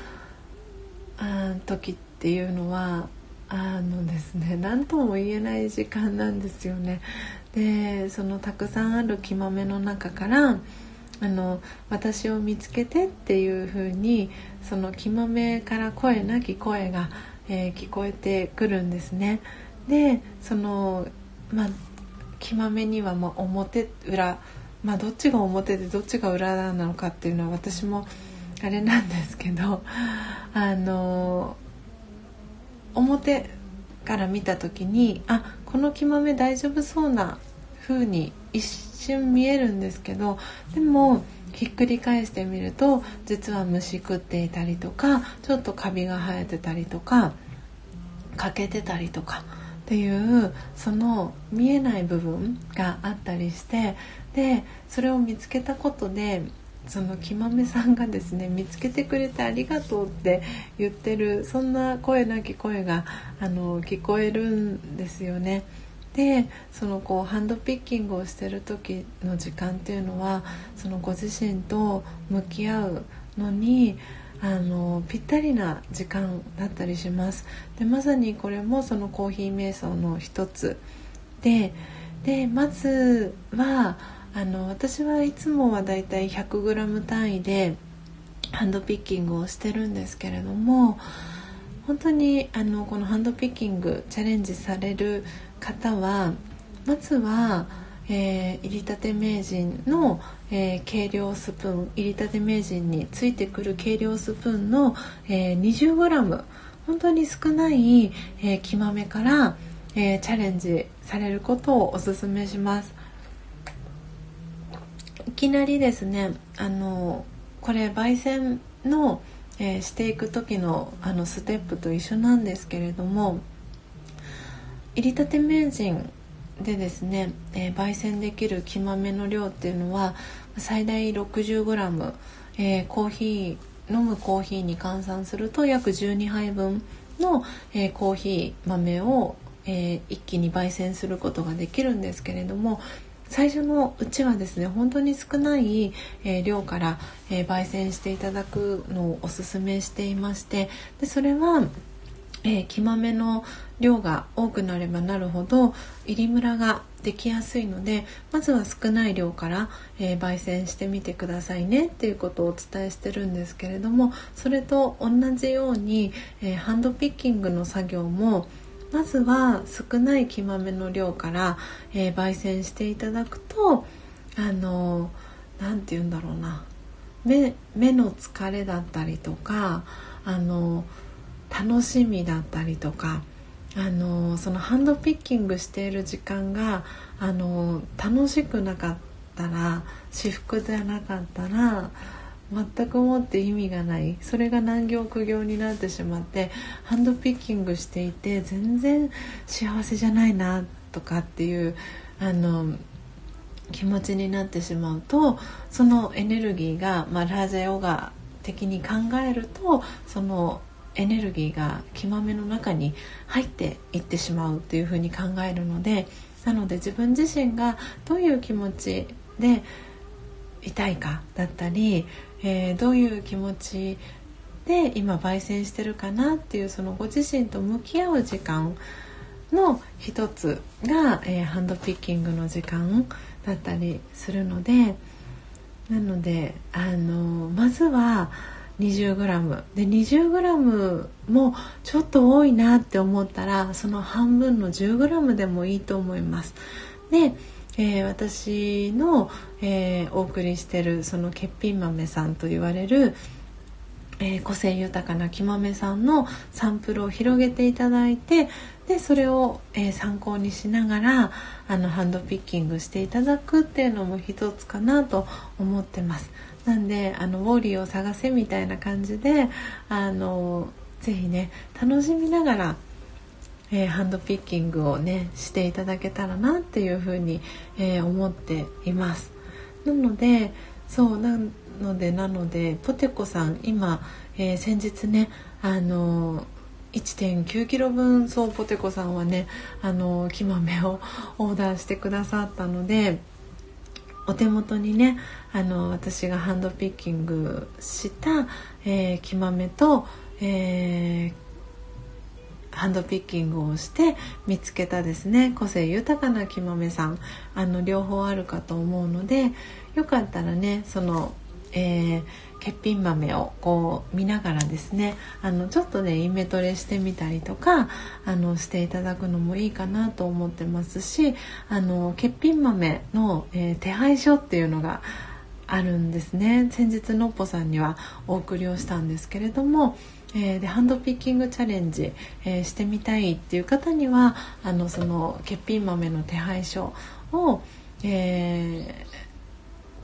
あ時っていうのはあのですね何とも言えない時間なんですよね。でそのたくさんある木豆の中からあの私を見つけてっていう風にその木豆から声なき声が、えー、聞こえてくるんですね。でそのまあ木豆にはま表裏まあどっちが表でどっちが裏なのかっていうのは私もあれなんですけどあの表から見た時にあこの木豆大丈夫そうな風に一瞬見えるんですけどでもひっくり返してみると実は虫食っていたりとかちょっとカビが生えてたりとか欠けてたりとかっていうその見えない部分があったりしてでそれを見つけたことでそのきまめさんがですね見つけてくれてありがとうって言ってるそんな声なき声があの聞こえるんですよね。でそのこうハンドピッキングをしてる時の時間っていうのはそのご自身と向き合うのにあのぴったりな時間だったりしますでまさにこれもそのコーヒー瞑想の一つででまずはあの私はいつもはだいたい 100g 単位でハンドピッキングをしてるんですけれども本当にあのこのハンドピッキングチャレンジされる方はまずは、えー、入りたて名人の、えー、計量スプーン入りたて名人についてくる計量スプーンの、えー、20g 本当に少ない、えー、木豆から、えー、チャレンジされることをおすすめします。いきなりですねあのこれ焙煎の、えー、していく時のあのステップと一緒なんですけれども入りたて名人でですね、えー、焙煎できる木豆の量っていうのは最大 60g、えー、コーヒー飲むコーヒーに換算すると約12杯分の、えー、コーヒー豆を、え一気に焙煎することができるんですけれども最初のうちはですね本当に少ない、え量から、え焙煎していただくのをおすすめしていましてでそれはえー、木豆の量が多くなればなるほど入りムラができやすいのでまずは少ない量から、えー、焙煎してみてくださいねっていうことをお伝えしてるんですけれどもそれと同じように、えー、ハンドピッキングの作業もまずは少ない木豆の量から、え焙煎していただくとあの何て言うんだろうな。目目の疲れだったりとかあの楽しみだったりとかあのそのハンドピッキングしている時間があの楽しくなかったら私服じゃなかったら全くもって意味がない。それが難行苦行になってしまってハンドピッキングしていて全然幸せじゃないなとかっていうあの気持ちになってしまうとそのエネルギーが、まあ、ラージャヨガ的に考えるとそのエネルギーが木豆の中に入っていってしまうというふうに考えるのでなので自分自身がどういう気持ちでいたいかだったり、えー、どういう気持ちで今焙煎してるかなっていうそのご自身と向き合う時間の一つが、えー、ハンドピッキングの時間だったりするのでなのであのまずは 20g で 20g もちょっと多いなって思ったらその半分の 10g でもいいと思います。で、えー、私の、えー、お送りしてるその欠品豆さんと言われる、えー、個性豊かな木豆さんのサンプルを広げていただいてでそれを、え参考にしながらあのハンドピッキングしていただくっていうのも一つかなと思ってます。なんであのウォーリーを探せみたいな感じであのぜひね楽しみながら、えー、ハンドピッキングをねしていただけたらなっていうふうに、えー、思っています。なのでそうなのでなのでポテコさん今、えー、先日ねあの1.9キロ分そうポテコさんはねあの木豆を オーダーしてくださったのでお手元にねあの私がハンドピッキングした、えー、木豆と、えーハンドピッキングをして見つけたですね個性豊かな木豆さん。あの両方あるかと思うのでよかったらねその、えー、欠品豆をこう見ながらですねあのちょっとねイメトレしてみたりとかあのしていただくのもいいかなと思ってますしあの欠品豆の、えー、手配書っていうのがあるんですね。先日のっぽさんにはお送りをしたんですけれどもえー、でハンドピッキングチャレンジ、えー、してみたいっていう方にはあのその欠品豆の手配書を、え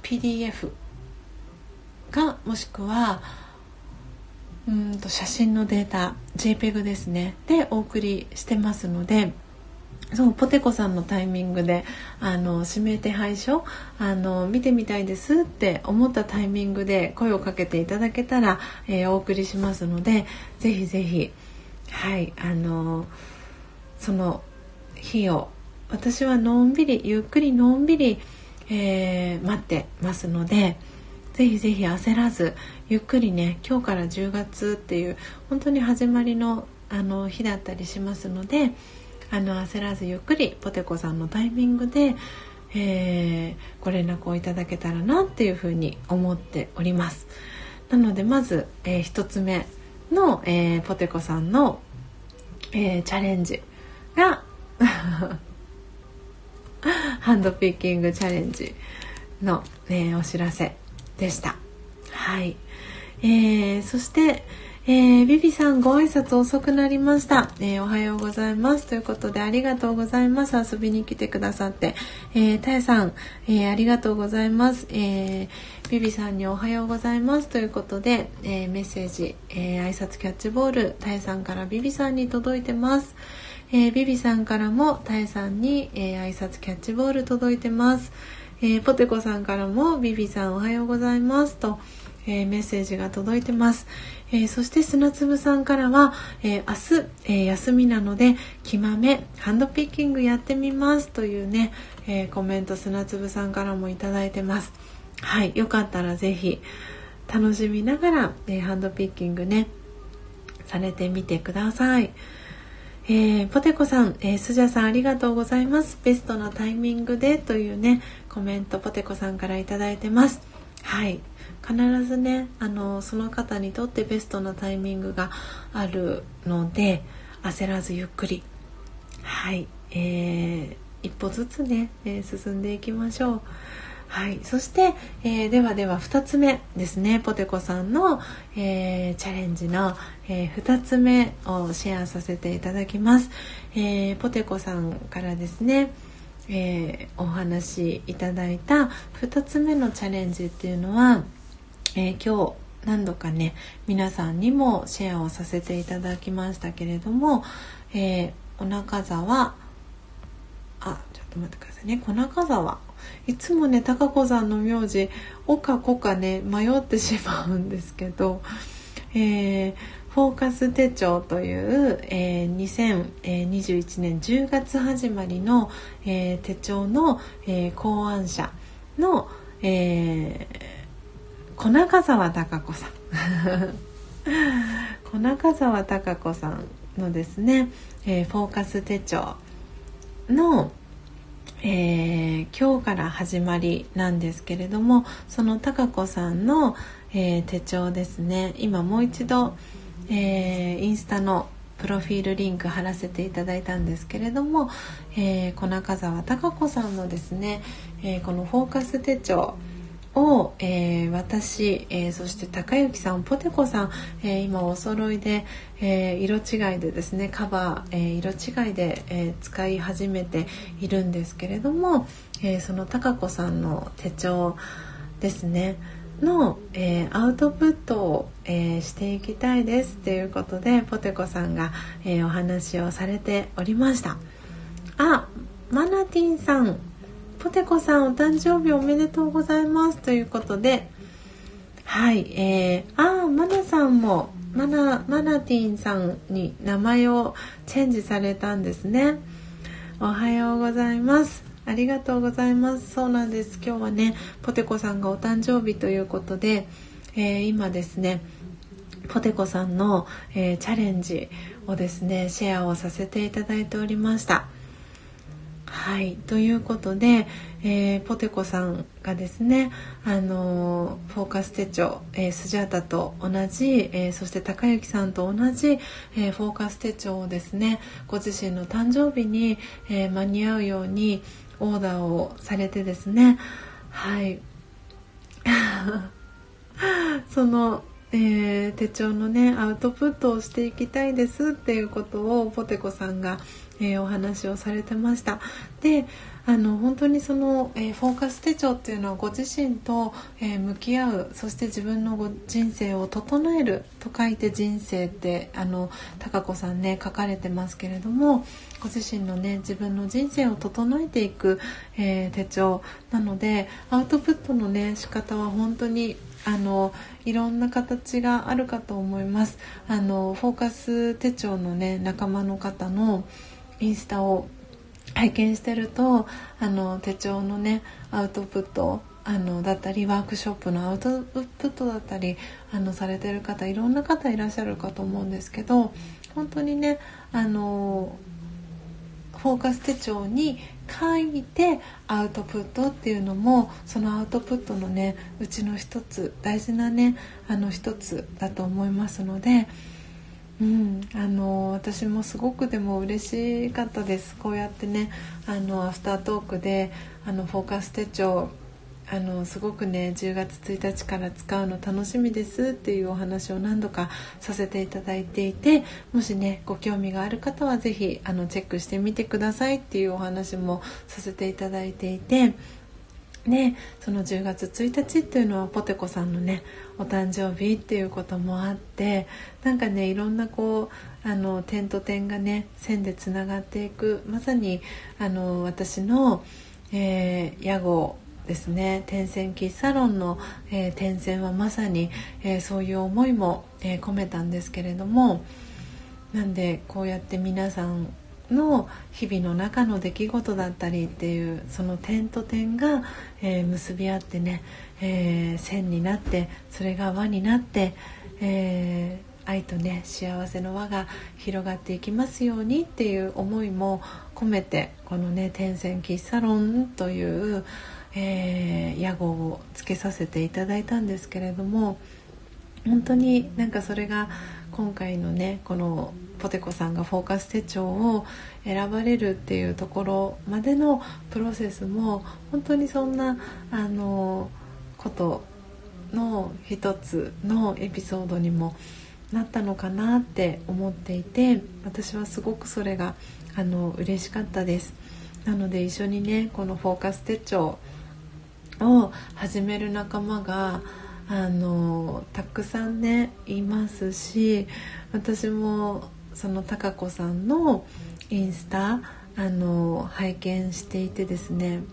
ー、PDF かもしくはうんと写真のデータ JPEG ですねでお送りしてますので。そうポテコさんのタイミングであの指名手配書あの見てみたいですって思ったタイミングで声をかけていただけたら、えー、お送りしますのでぜひぜひはいあのその日を私はのんびりゆっくりのんびり、えー、待ってますのでぜひぜひ焦らずゆっくりね今日から10月っていう本当に始まりのあの日だったりしますので。あの焦らずゆっくりポテコさんのタイミングで、えー、ご連絡をいただけたらなっていうふうに思っております。なのでまず、えー、1つ目の、えー、ポテコさんの、えー、チャレンジが ハンドピッキングチャレンジの、え、お知らせでした。はい、えー、そして、えー、ビビさんご挨拶遅くなりました、えー、おはようございます。ということでありがとうございます。遊びに来てくださって、えー、たえさん、えー、ありがとうございます、えー、ビビさんにおはようございます。ということで、えー、メッセージ、えー、挨拶キャッチボールたえさんからビビさんに届いてます。えー、ビビさんからもたえさんに、えー、挨拶キャッチボール届いてます、えー、ポテコさんからもビビさんおはようございます。と、えー、メッセージが届いてます、えー、そして砂粒さんからは、えー、明日、えー、休みなので木豆ハンドピッキングやってみますというね、えコメント砂粒さんからも頂いてますはいよかったら是非楽しみながら、えハンドピッキングねされてみてください。えー、ポテコさん、えー、スジャさんありがとうございます。ベストなタイミングでというね、コメントポテコさんから頂いてます。はい。必ずねあのその方にとってベストなタイミングがあるので焦らずゆっくり。はい、えー、一歩ずつね、えー、進んでいきましょう。はい、そして、えー、ではでは2つ目ですね。ポテコさんの、えー、チャレンジの、えー、2つ目をシェアさせていただきます、えー、ポテコさんからですね、えお話しいただいた2つ目のチャレンジっていうのはえー、今日何度かね皆さんにもシェアをさせていただきましたけれども、えー、お中沢あちょっと待ってくださいね。小中沢。いつもね高子さんの名字「おかこかね迷ってしまうんですけど、えー、フォーカス手帳という、えー、2021年10月始まりの、えー、手帳の、えー、考案者の、えー、小中沢貴子さん。小中沢貴子さんのですね、えー、フォーカス手帳の、えー、今日から始まりなんですけれどもその貴子さんの、えー、手帳ですね。今もう一度、えインスタのプロフィールリンク貼らせていただいたんですけれども、え小中沢貴子さんのですね、えこのフォーカス手帳を、えー、私、えー、そして高之さんポテコさん、えー、今お揃いで、え色違いでですねカバー、え色違いで、え使い始めているんですけれども、えその高子さんの手帳ですねの、えアウトプットを、えしていきたいですということでポテコさんが、えお話をされておりました。あマナティンさんポテコさんお誕生日おめでとうございますということではい、えー、あーマナさんもマナマナティンさんに名前をチェンジされたんですね。おはようございます。ありがとうございます。そうなんです。今日はねポテコさんがお誕生日ということで、えー、今ですねポテコさんの、えー、チャレンジをですねシェアをさせていただいておりました。はい。ということで、えー、ポテコさんがですねあのフォーカス手帳、えー、スジャータと同じ、えー、そして高之さんと同じ、えフォーカス手帳をですねご自身の誕生日に、え間に合うようにオーダーをされてですねはい。そのえー、手帳のねアウトプットをしていきたいですっていうことをポテコさんが、えー、お話をされてました。であの本当にその、えー、フォーカス手帳っていうのはご自身と、え向き合うそして自分の人生を整えると書いて人生ってあの高子さんね書かれてますけれどもご自身のね自分の人生を整えていく、え手帳。なのでアウトプットのね仕方は本当にあのいろんな形があるかと思います。あのフォーカス手帳のね仲間の方のインスタを拝見してるとあの手帳のねアウトプットあのだったりワークショップのアウトプットだったりあのされてる方いろんな方いらっしゃるかと思うんですけど本当にねあのフォーカス手帳に書いてアウトプットっていうのもそのアウトプットのねうちの一つ大事なねあの一つだと思いますので、うん、あの私もすごくでも嬉しかったですこうやってねあのアフタートークであのフォーカス手帳あのすごくね10月1日から使うの楽しみですっていうお話を何度かさせていただいていてもしねご興味がある方は是非あのチェックしてみてくださいっていうお話もさせていただいていて。ね、その10月1日っていうのはポテコさんのねお誕生日っていうこともあってなんかねいろんなこうあの点と点がね線でつながっていくまさにあの私の、えー、屋号ですね。点線キッサロンの、えー、点線はまさに、えー、そういう思いも、えー、込めたんですけれどもなんでこうやって皆さんの日々の中の出来事だったりっていうその点と点が、え結び合ってね、え線になってそれが輪になって、え愛とね幸せの輪が広がっていきますようにっていう思いも込めてこのね「点線喫茶ロン」というえー、屋号をつけさせていただいたんですけれども本当になんかそれが今回のねこのポテコさんがフォーカス手帳を選ばれるっていうところまでのプロセスも本当にそんなあのことの一つのエピソードにもなったのかなって思っていて私はすごくそれがあの嬉しかったです。なので一緒にねこのフォーカス手帳を始める仲間があのたくさんねいますし私もその貴子さんのインスタあの拝見していてですね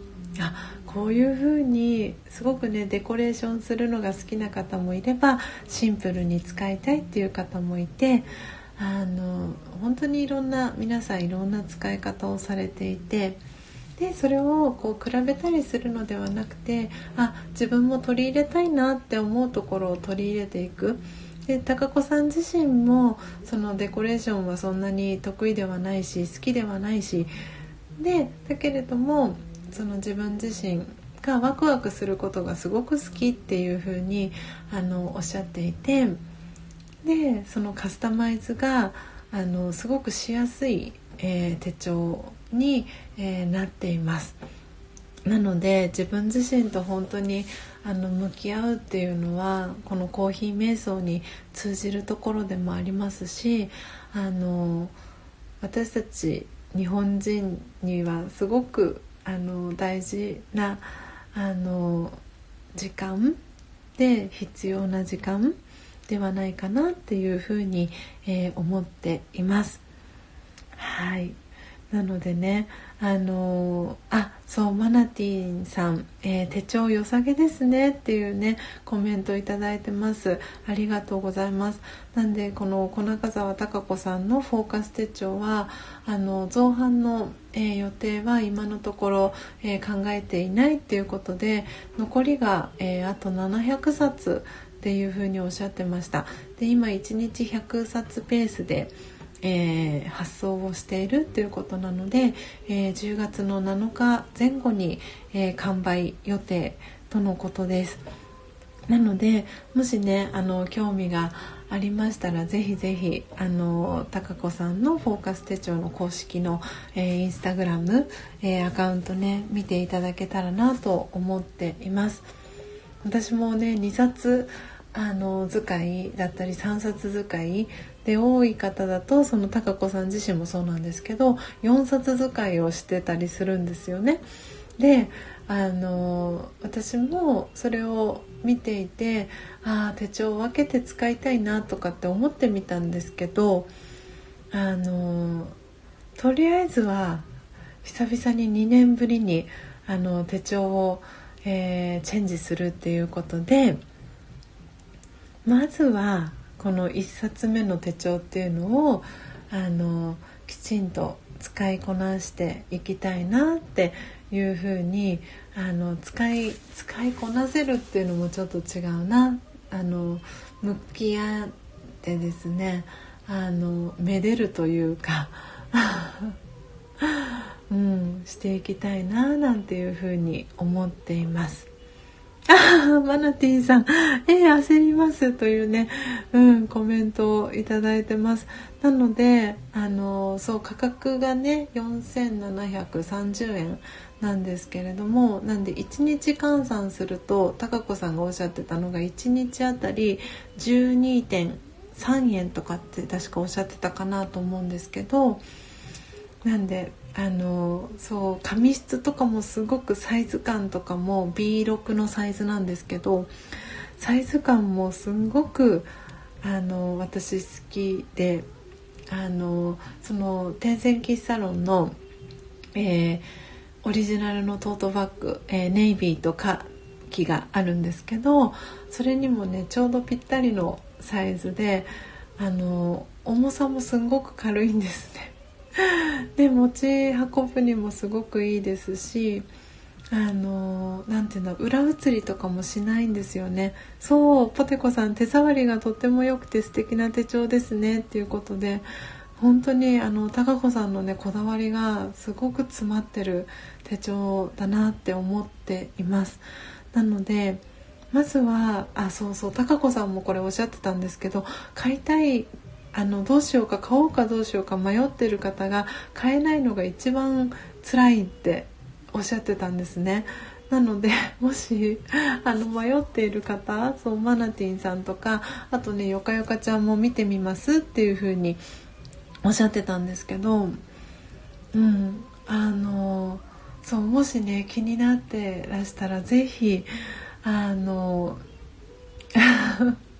あこういう風にすごくねデコレーションするのが好きな方もいればシンプルに使いたいっていう方もいてあの本当にいろんな皆さんいろんな使い方をされていて。でそれをこう比べたりするのではなくてあ自分も取り入れたいなって思うところを取り入れていくで高子さん自身もそのデコレーションはそんなに得意ではないし好きではないしでだけれどもその自分自身がワクワクすることがすごく好きっていうふうにあのおっしゃっていてでそのカスタマイズがあのすごくしやすい、えー、手帳に、えー、なっています。なので自分自身と本当にあの向き合うっていうのはこのコーヒー瞑想に通じるところでもありますしあの私たち日本人にはすごくあの大事なあの時間で必要な時間ではないかなっていうふうに、えー、思っています。はいなのでねあのあそうマナティーンさん、えー、手帳良さげですねっていうねコメントいただいてます。ありがとうございます。なんでこの小中澤貴子さんのフォーカス手帳はあの造反の、えー、予定は今のところ、えー、考えていないっていうことで残りが、えあと700冊っていうふうにおっしゃってました。で今1日100冊ペースでえー、発送をしているということなので、えー、10月の7日前後に、えー、完売予定とのことです。なのでもしねあの興味がありましたらぜひぜひあの高子さんのフォーカス手帳の公式の、えー、インスタグラム、えー、アカウントね見ていただけたらなと思っています私もね2冊あの使いだったり3冊使いで多い方だとその貴子さん自身もそうなんですけど4冊使いをしてたりするんですよね。であの私もそれを見ていてああ手帳を分けて使いたいなとかって思ってみたんですけどあのとりあえずは久々に2年ぶりにあの手帳を、えー、チェンジするっていうことでまずはこの1冊目の手帳っていうのをあのきちんと使いこなしていきたいなっていうふうにあの使い使いこなせるっていうのもちょっと違うなあの向き合ってですねあのめでるというか うん、していきたいななんていうふうに思っています。あ マナティーさん、えー、焦りますというね、うん、コメントをいただいてます。なので、あの、そう、価格がね、4730円なんですけれども、なんで1日換算すると、高子さんがおっしゃってたのが1日あたり12.3円とかって確かおっしゃってたかなと思うんですけど、なんであのそう紙質とかもすごくサイズ感とかも B6 のサイズなんですけどサイズ感もすごくあの私好きであのその天然喫茶ロンの、えー、オリジナルのトートバッグ、えー、ネイビーとか木があるんですけどそれにもねちょうどぴったりのサイズであの重さもすごく軽いんですね。で持ち運ぶにもすごくいいですしあの何て言うんだ裏写りとかもしないんですよね。そうポテコさん手触りがとっても良くて素敵な手帳ですねっていうことで本当にあの高子さんのねこだわりがすごく詰まってる手帳だなって思っています。なのでまずはあそうそう高子さんもこれおっしゃってたんですけど買いたいあのどうしようか買おうかどうしようか迷ってる方が買えないのが一番辛いっておっしゃってたんですね。なので もしあの迷っている方そうマナティンさんとかあとねよかよかちゃんも見てみますっていう風におっしゃってたんですけどうんあのそうもしね気になってらしたら是非あの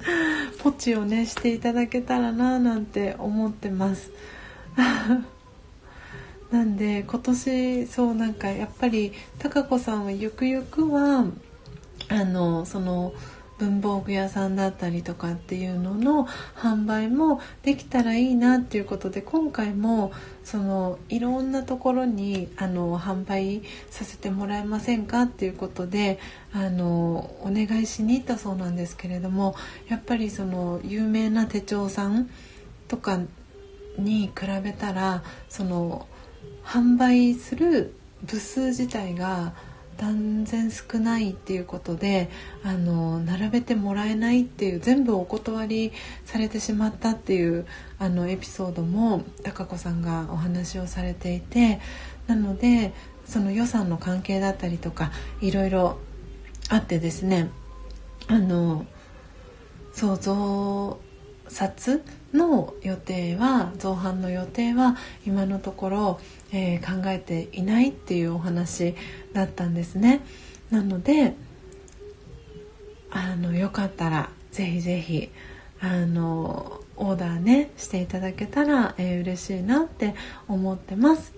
ポチをねしていただけたらななんて思ってます。なんで今年そうなんかやっぱり貴子さんはゆくゆくはあのその文房具屋さんだったりとかっていうのの販売もできたらいいなっていうことで今回もそのいろんなところにあの販売させてもらえませんかっていうことであのお願いしに行ったそうなんですけれどもやっぱりその有名な手帳さんとかに比べたらその販売する部数自体が断然少ないっていうことであの並べてもらえないっていう全部お断りされてしまったっていうあのエピソードも貴子さんがお話をされていてなのでその予算の関係だったりとかいろいろあってですねあの想像冊の予定は造反の予定は今のところ、えー、考えていないっていうお話だったんですね。なのであのよかったらぜひぜひあのオーダーねしていただけたら、えー、嬉しいなって思ってます。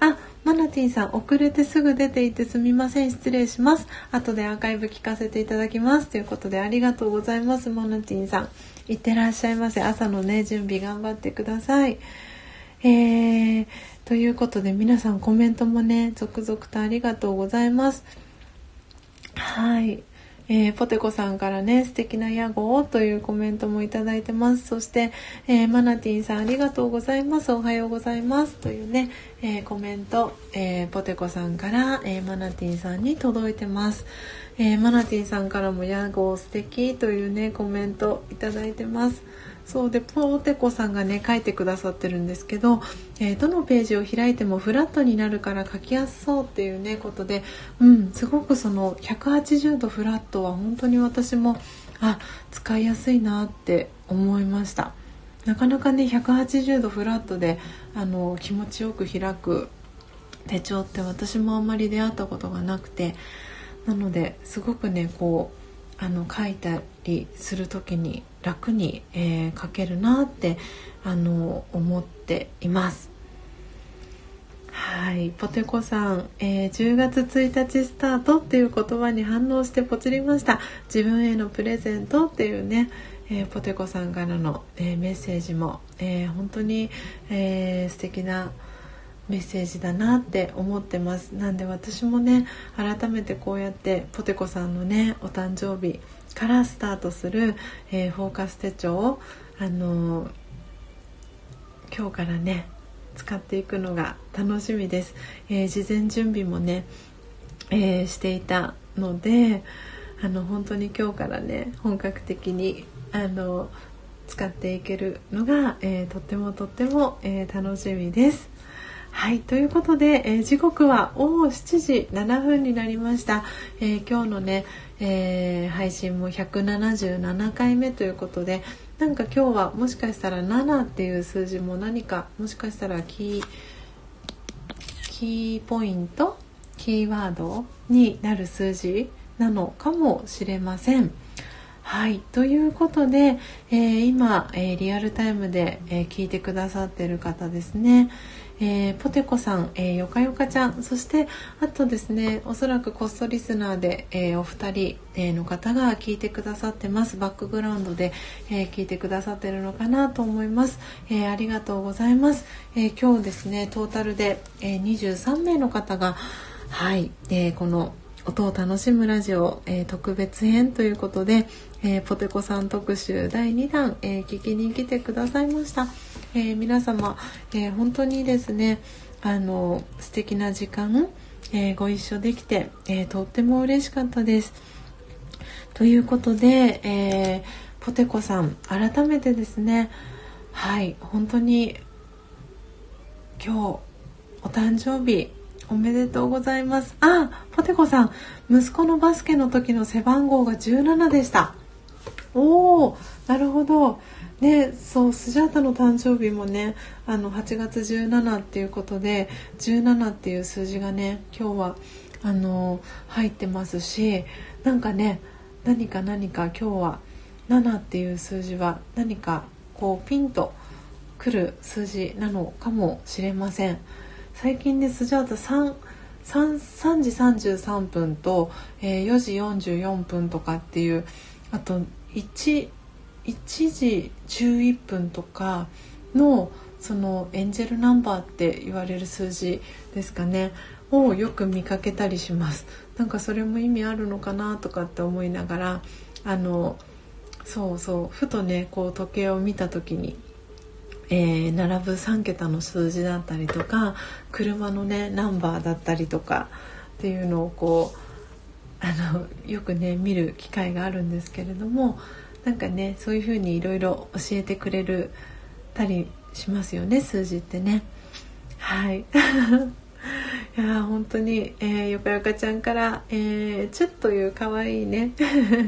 あマナティンさん遅れてすぐ出ていてすみません。失礼します。後でアーカイブ聞かせていただきます。ということでありがとうございますマナティンさん。いってらっしゃいませ。朝のね準備頑張ってください。えー、ということで皆さんコメントもね続々とありがとうございますはいえー、ポテコさんからね、素敵な屋号というコメントもいただいてます。そして、えー、マナティンさんありがとうございます。おはようございます。というね、えー、コメント、えポテコさんから、えマナティンさんに届いてます。えマナティンさんからも屋号素敵というね、コメントいただいてます。そうでポーテコさんがね書いてくださってるんですけど、えー、どのページを開いてもフラットになるから書きやすそうっていうねことでうんすごくその180度フラットは本当に私もあ使いやすいなって思いました。なかなかね180度フラットであの気持ちよく開く手帳って私もあんまり出会ったことがなくてなのですごくねこうあの書いたりする時に楽に、えー、書けるなってあの思っています。はい、ポテコさん、えー、10月1日スタートっていう言葉に反応してポチりました。自分へのプレゼントっていうね、えー、ポテコさんからの、えー、メッセージも、え本当に、えー、素敵なメッセージだなって思ってます。なんで私もね改めてこうやってポテコさんのねお誕生日からスタートする、えー、フォーカス手帳を、あのー、今日からね使っていくのが楽しみです、えー、事前準備もね、えしていたのであの本当に今日からね本格的にあの使っていけるのが、えとってもとっても、え楽しみです。はい、ということで、えー、時刻はお7時7分になりました。えー、今日のね、えー、配信も177回目ということで、なんか今日はもしかしたら7っていう数字も何かもしかしたらキーキーポイントキーワードになる数字なのかもしれません。はい。ということで、えー、今、えー、リアルタイムで、え、聞いてくださってる方ですね。えー、ポテコさん、えー、よかよかちゃん。そしてあとですねおそらくコストリスナーで、えー、お二人、えの方が聞いてくださってます。バックグラウンドで、え聞いてくださってるのかなと思います、えありがとうございます、え今日ですねトータルで、え23名の方がはい、えこの音を楽しむラジオ、えー、特別編ということで、えー、ポテコさん特集第2弾、えー、聞きに来てくださいました。えー、皆様、えー、本当にですねあの素敵な時間、え、ご一緒できて、えとっても嬉しかったです。ということで、えポテコさん改めてですねはい本当に今日お誕生日おめでとうございます。あ、ポテコさん、息子のバスケの時の背番号が17でした。おお、なるほど。ね、そうスジャータの誕生日もねあの8月17っていうことで17っていう数字がね今日はあの入ってますしなんかね何か何か今日は7っていう数字は何かこうピンとくる数字なのかもしれません最近ねスジャータ 3, 3, 3時33分と、えー、4時44分とかっていうあと1 1時11分とかのそのエンジェルナンバーって言われる数字ですかねをよく見かけたりします。なんかそれも意味あるのかなとかって思いながらあのそうそうふとねこう時計を見た時に、えー、並ぶ3桁の数字だったりとか車のねナンバーだったりとかっていうのをこうあのよくね見る機会があるんですけれどもなんかねそういうふうにいろいろ教えてくれるたりしますよね数字ってね。はいいや本当に、えー、よかよかちゃんから、えー、チュッという可愛いね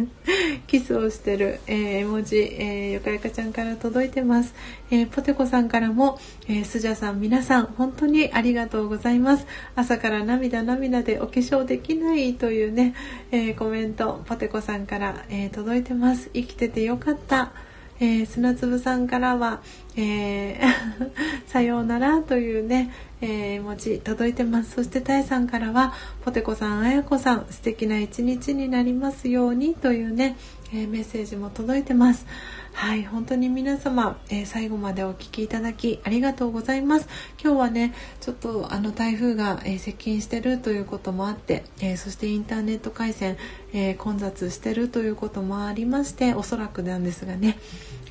キスをしてる、えー、絵文字、えー、よかよかちゃんから届いてます、えー、ポテコさんからも、えー、スジャさん皆さん本当にありがとうございます。朝から涙涙でお化粧できないというね、えー、コメントポテコさんから、えー、届いてます。生きててよかった。えー、砂粒さんからは、えー、さようならというね、えー、文字届いてます。そしてたいさんからはポテコさんあやこさん素敵な一日になりますようにというね、えー、メッセージも届いてます。はい本当に皆様、えー、最後までお聴きいただきありがとうございます。今日はねちょっとあの台風が、え接近してるということもあって、えそしてインターネット回線、え混雑してるということもありましておそらくなんですがね、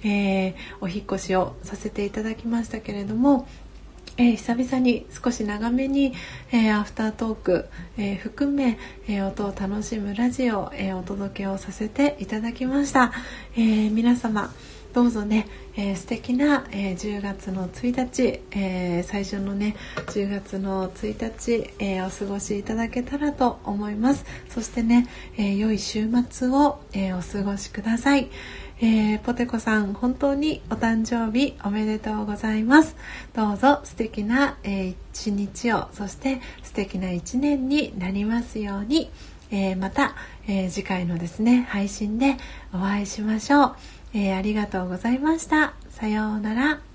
えお引越しをさせていただきましたけれどもえー、久々に少し長めに、えー、アフタートーク、えー、含め、え音を楽しむラジオ、えお届けをさせていただきました、え皆様どうぞね、えー、素敵な、え10月の1日、え最初のね10月の1日、えお過ごしいただけたらと思います。そしてね、え良い週末を、えお過ごしください。えー、ポテコさん本当にお誕生日おめでとうございます。どうぞ素敵な、えー、一日をそして素敵な一年になりますように、えー、また、え次回のですね配信でお会いしましょう、えありがとうございました。さようなら。